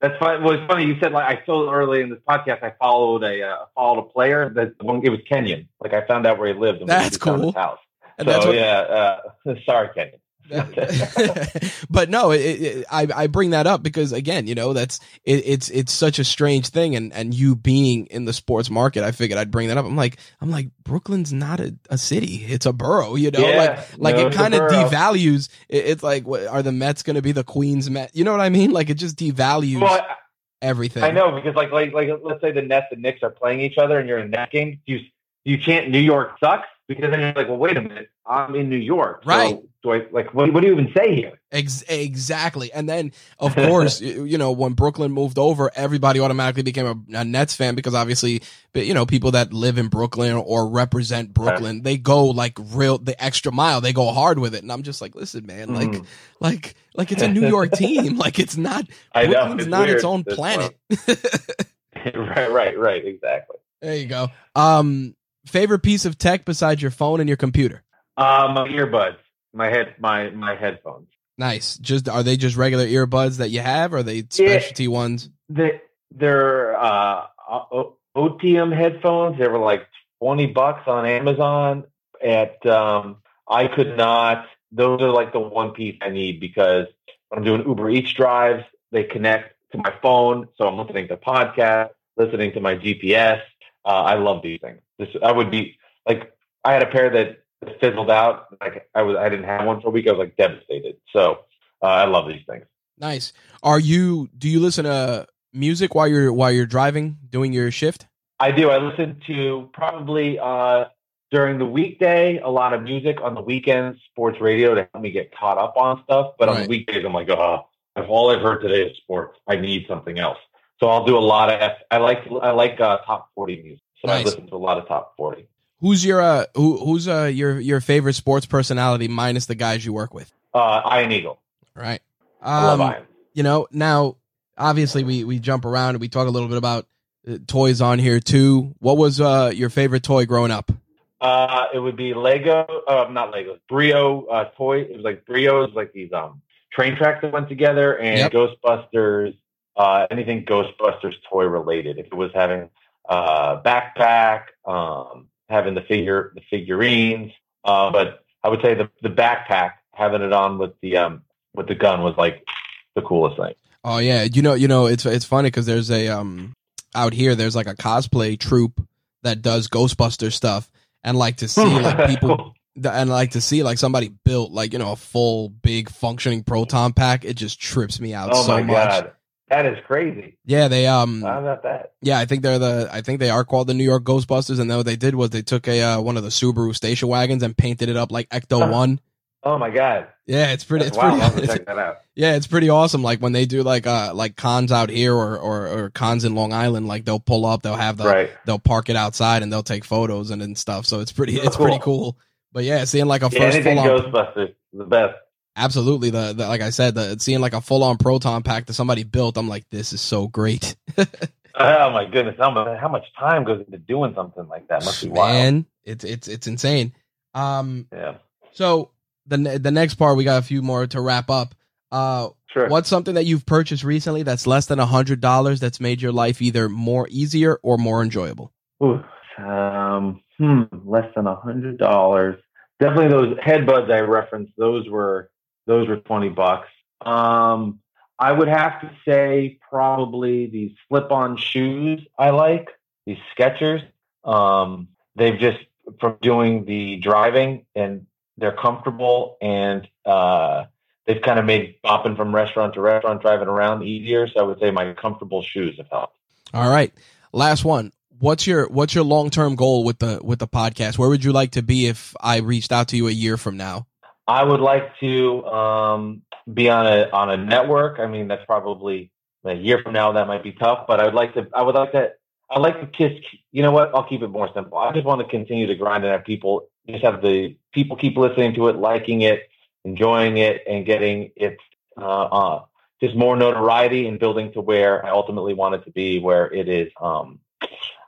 That's fine. Well, it's funny you said like I so early in this podcast I followed a uh, followed a player that it was Kenyon. Like I found out where he lived. And That's cool. His house. And so that's what, yeah, uh, sorry, Kenyon. but no, it, it, I I bring that up because again, you know, that's it, it's it's such a strange thing, and and you being in the sports market, I figured I'd bring that up. I'm like I'm like Brooklyn's not a, a city; it's a borough. You know, Yeah, like like no, it kind of devalues. It, it's like, what, are the Mets going to be the Queens Met? You know what I mean? Like it just devalues Well, I, everything. I know because like like like let's say the Nets and Knicks are playing each other and you're in that game, you you can't. New York sucks because then you're like, well, wait a minute, I'm in New York, Right. So do I like what, what do you even say here? Ex- exactly. And then, of course, you, know, when Brooklyn moved over, everybody automatically became a, a Nets fan because obviously, but, you know, people that live in Brooklyn or represent Brooklyn, they go like real, the extra mile, they go hard with it. And I'm just like, listen, man, like, Mhm. like, like it's a New York team. Like it's not, I know Brooklyn's not its own planet. right, right, right, exactly. there you go. Um, favorite piece of tech besides your phone and your computer? Uh, my earbuds, my head, my my headphones. Nice. Just, are they just regular earbuds that you have or are they specialty ones? They they're uh, O- OTIM headphones. They were like twenty bucks on Amazon. At um, I could not. Those are like the one piece I need because when I'm doing Uber Eats drives, they connect to my phone, so I'm listening to podcasts, listening to my GPS. Uh, I love these things. This I would be like I had a pair that fizzled out. Like I was I didn't have one for a week. I was like devastated. So uh, I love these things. Nice. Are you? Do you listen to music while you're while you're driving, doing your shift? I do. I listen to probably uh, during the weekday a lot of music. On the weekends, sports radio to help me get caught up on stuff. But on the weekdays, I'm like, oh, if all I've heard today is sports, I need something else. So I'll do a lot of. I like I like uh, top forty music. So I Nice. listen to a lot of top forty. Who's your uh who who's uh your your favorite sports personality minus the guys you work with? Uh, Iron Eagle. Right. I love Um, Iron. you know, now obviously we we jump around and we talk a little bit about uh, toys on here too. What was uh your favorite toy growing up? Uh, it would be Lego, uh, not Lego, Brio uh, toy. It was like Brio, was like these um train tracks that went together, and Yep. Ghostbusters, uh, anything Ghostbusters toy related. If it was having uh backpack, um, having the figure, the figurines, uh, but I would say the the backpack, having it on with the um with the gun was like the coolest thing. Oh yeah, you know, you know, it's it's funny because there's a um out here there's like a cosplay troupe that does Ghostbuster stuff, and like to see like people Cool. and like to see like somebody built like you know a full big functioning proton pack. It just trips me out Oh so my much. god, that is crazy. Yeah, they um How about that? yeah, I think they're the I think they are called the New York Ghostbusters, and then what they did was they took a uh, one of the Subaru station wagons and painted it up like Ecto. One. Oh my god, Yeah, it's pretty. That's It's wild. Pretty. to check that out. Yeah, it's pretty awesome. Like when they do like uh like cons out here or or, or cons in Long Island, like they'll pull up, they'll have the Right. they'll park it outside and they'll take photos and, and stuff. So it's pretty it's pretty cool. But yeah, seeing like a Yeah, first anything Ghostbusters, the best. Absolutely the, the like I said, the seeing like a full on proton pack that somebody built, I'm like, this is so great. Oh my goodness, how much, time goes into doing something like that? Must be wild. Man, it's it's it's insane. Um, Yeah, so the the next part we got a few more to wrap up. Uh, sure. what's something that you've purchased recently that's less than a hundred dollars that's made your life either more easier or more enjoyable? Ooh, um, hmm, less than a hundred dollars. Definitely those headbuds I referenced. Those were those were twenty bucks. Um, I would have to say probably these slip-on shoes I like. These Skechers. Um, they've just from doing the driving and they're comfortable and uh, they've kind of made bopping from restaurant to restaurant, driving around easier. So I would say my comfortable shoes have helped. All right, last one. What's your what's your long term goal with the with the podcast? Where would you like to be if I reached out to you a year from now? I would like to um, be on a on a network. I mean, that's probably a year from now. That might be tough, but I would like to. I would like to. I like to kiss. You know what? I'll keep it more simple. I just want to continue to grind and have people just have the people keep listening to it, liking it, enjoying it, and getting it uh, uh, just more notoriety and building to where I ultimately want it to be, where it is um,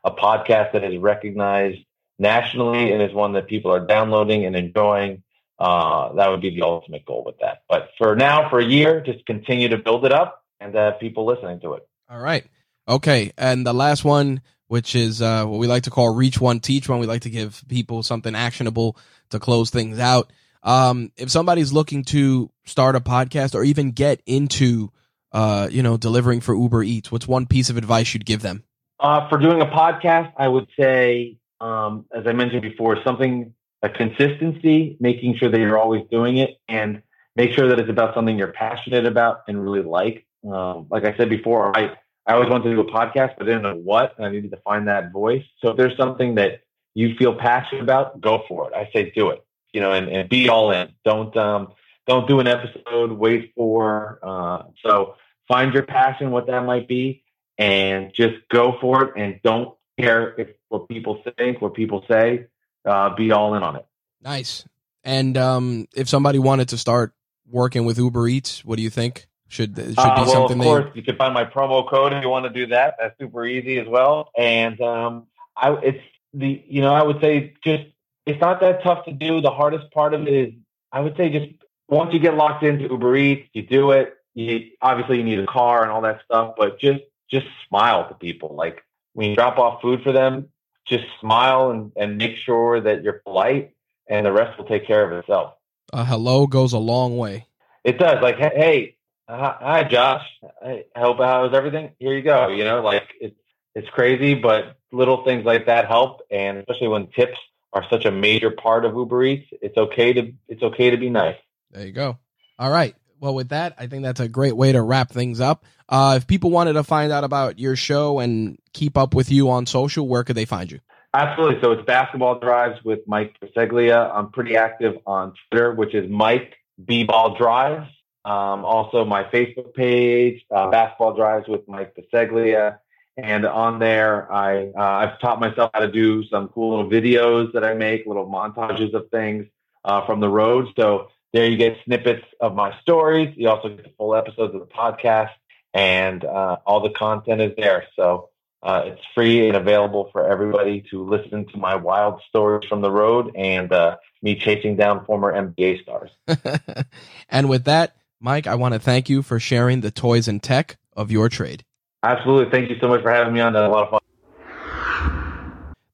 a podcast that is recognized nationally and is one that people are downloading and enjoying uh, that would be the ultimate goal with that. But for now, for a year, just continue to build it up and have people listening to it. All right. Okay. And the last one, which is uh, what we like to call reach one, teach one. We like to give people something actionable to close things out. Um, if somebody's looking to start a podcast or even get into, uh, you know, delivering for Uber Eats, what's one piece of advice you'd give them? Uh, for doing a podcast, I would say, um, as I mentioned before, something a consistency, making sure that you're always doing it, and make sure that it's about something you're passionate about and really like. Um, like I said before, I I always wanted to do a podcast, but I didn't know what. And I needed to find that voice. So if there's something that you feel passionate about, go for it. I say do it. You know, and, and be all in. Don't um, don't do an episode. Wait for. Uh, so find your passion, what that might be, and just go for it. And don't care if what people think, what people say. Uh, be all in on it. Nice. And um, if somebody wanted to start working with Uber Eats, what do you think? Should should be Uh, well, something of they course, you can find my promo code if you want to do that. That's super easy as well. And um, I, it's the you know I would say just it's not that tough to do. The hardest part of it is I would say just once you get locked into Uber Eats, you do it. You obviously you need a car and all that stuff, but just just smile to people. Like when you drop off food for them, just smile and, and make sure that you're polite, and the rest will take care of itself. a hello goes a long way. It does. Like, hey, hey uh, hi, Josh. I hope how's everything? Here you go. You know, like it's it's crazy, but little things like that help, and especially when tips are such a major part of Uber Eats, it's okay to it's okay to be nice. There you go. All right. Well, with that, I think that's a great way to wrap things up. Uh, if people wanted to find out about your show and keep up with you on social, where could they find you? Absolutely. So it's basketball drives with Mike Bisceglia. I'm pretty active on Twitter, which is Mike B Ball Drives. Um, also, my Facebook page, uh, Basketball Drives with Mike Bisceglia. And on there, I uh, I've taught myself how to do some cool little videos that I make, little montages of things uh, from the road. So there you get snippets of my stories. You also get the full episodes of the podcast, and uh, all the content is there. So uh, it's free and available for everybody to listen to my wild stories from the road and uh, me chasing down former NBA stars. and with that, Mike, I want to thank you for sharing the toys and tech of your trade. Absolutely. Thank you so much for having me on. That was a lot of fun.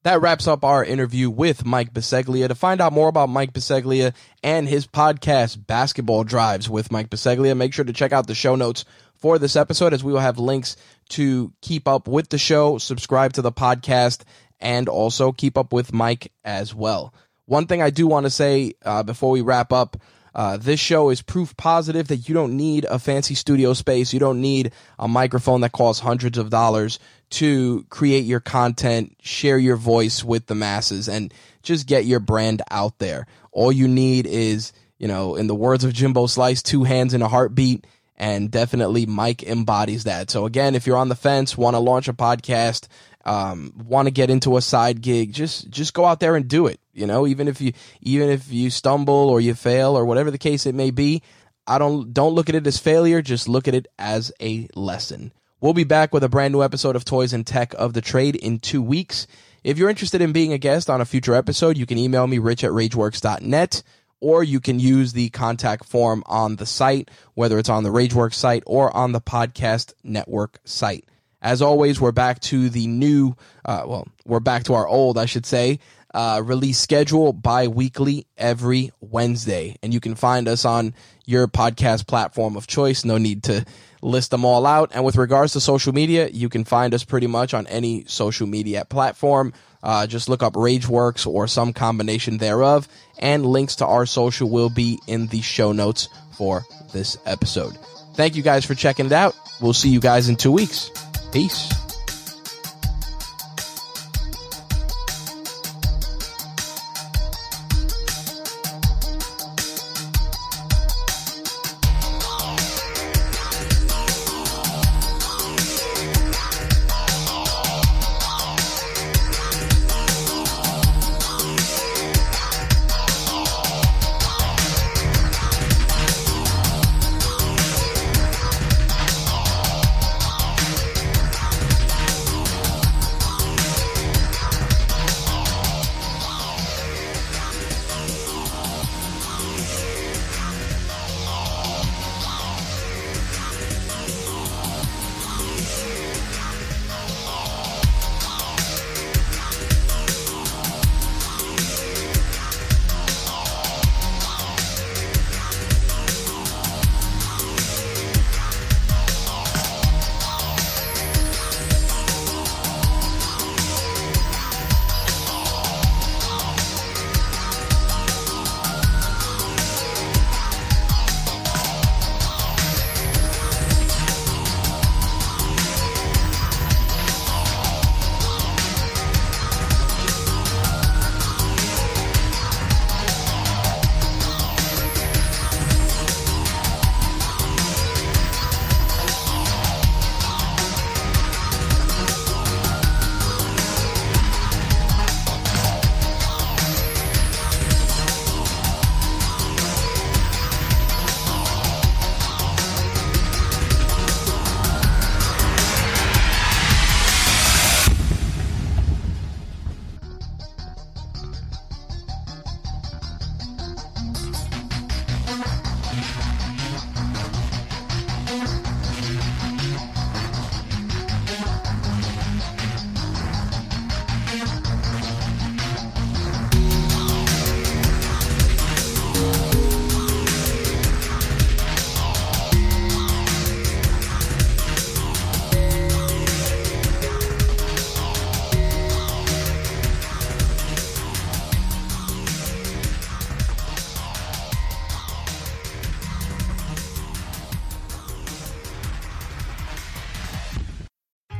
That wraps up our interview with Mike Bisceglia. To find out more about Mike Bisceglia and his podcast, Basketball Drives with Mike Bisceglia, make sure to check out the show notes for this episode as we will have links to keep up with the show, subscribe to the podcast, and also keep up with Mike as well. One thing I do want to say uh, before we wrap up uh, this show is proof positive that you don't need a fancy studio space. You don't need a microphone that costs hundreds of dollars to create your content, share your voice with the masses, and just get your brand out there. All you need is, you know, in the words of Kimbo Slice, two hands and a heartbeat And definitely Mike embodies that. So again, if you're on the fence, want to launch a podcast, um, want to get into a side gig, just just go out there and do it. You know, even if you even if you stumble or you fail or whatever the case it may be, I don't don't look at it as failure. Just look at it as a lesson. We'll be back with a brand new episode of Toys and Tech of the Trade in two weeks. If you're interested in being a guest on a future episode, you can email me rich at rageworks.net or you can use the contact form on the site, whether it's on the Rageworks site or on the podcast network site. As always, we're back to the new, uh, well, we're back to our old, I should say, uh, release schedule bi-weekly every Wednesday. And you can find us on your podcast platform of choice. No need to list them all out. And with regards to social media, you can find us pretty much on any social media platform. Uh, just look up Rageworks or some combination thereof, and links to our social will be in the show notes for this episode. Thank you guys for checking it out. We'll see you guys in two weeks. Peace.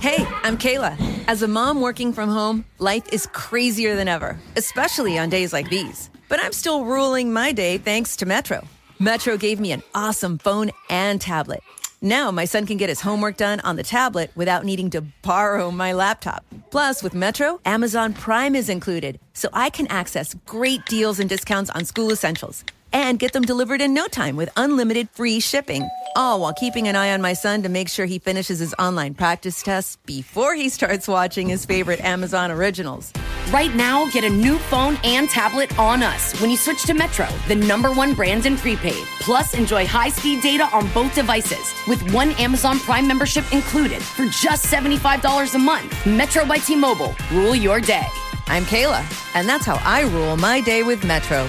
Hey, I'm Kayla. As a mom working from home, life is crazier than ever, especially on days like these. But I'm still ruling my day thanks to Metro. Metro gave me an awesome phone and tablet. Now my son can get his homework done on the tablet without needing to borrow my laptop. Plus, with Metro, Amazon Prime is included, so I can access great deals and discounts on school essentials and get them delivered in no time with unlimited free shipping. All while keeping an eye on my son to make sure he finishes his online practice tests before he starts watching his favorite Amazon originals. Right now, get a new phone and tablet on us when you switch to Metro, the number one brand in prepaid. Plus, enjoy high speed data on both devices with one Amazon Prime membership included for just $75 a month. Metro by T Mobile. Rule your day. I'm Kayla, and that's how I rule my day with Metro.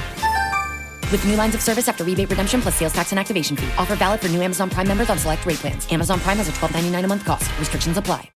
With new lines of service after rebate redemption plus sales tax and activation fee. Offer valid for new Amazon Prime members on select rate plans. Amazon Prime has a $12.99 a month cost. Restrictions apply.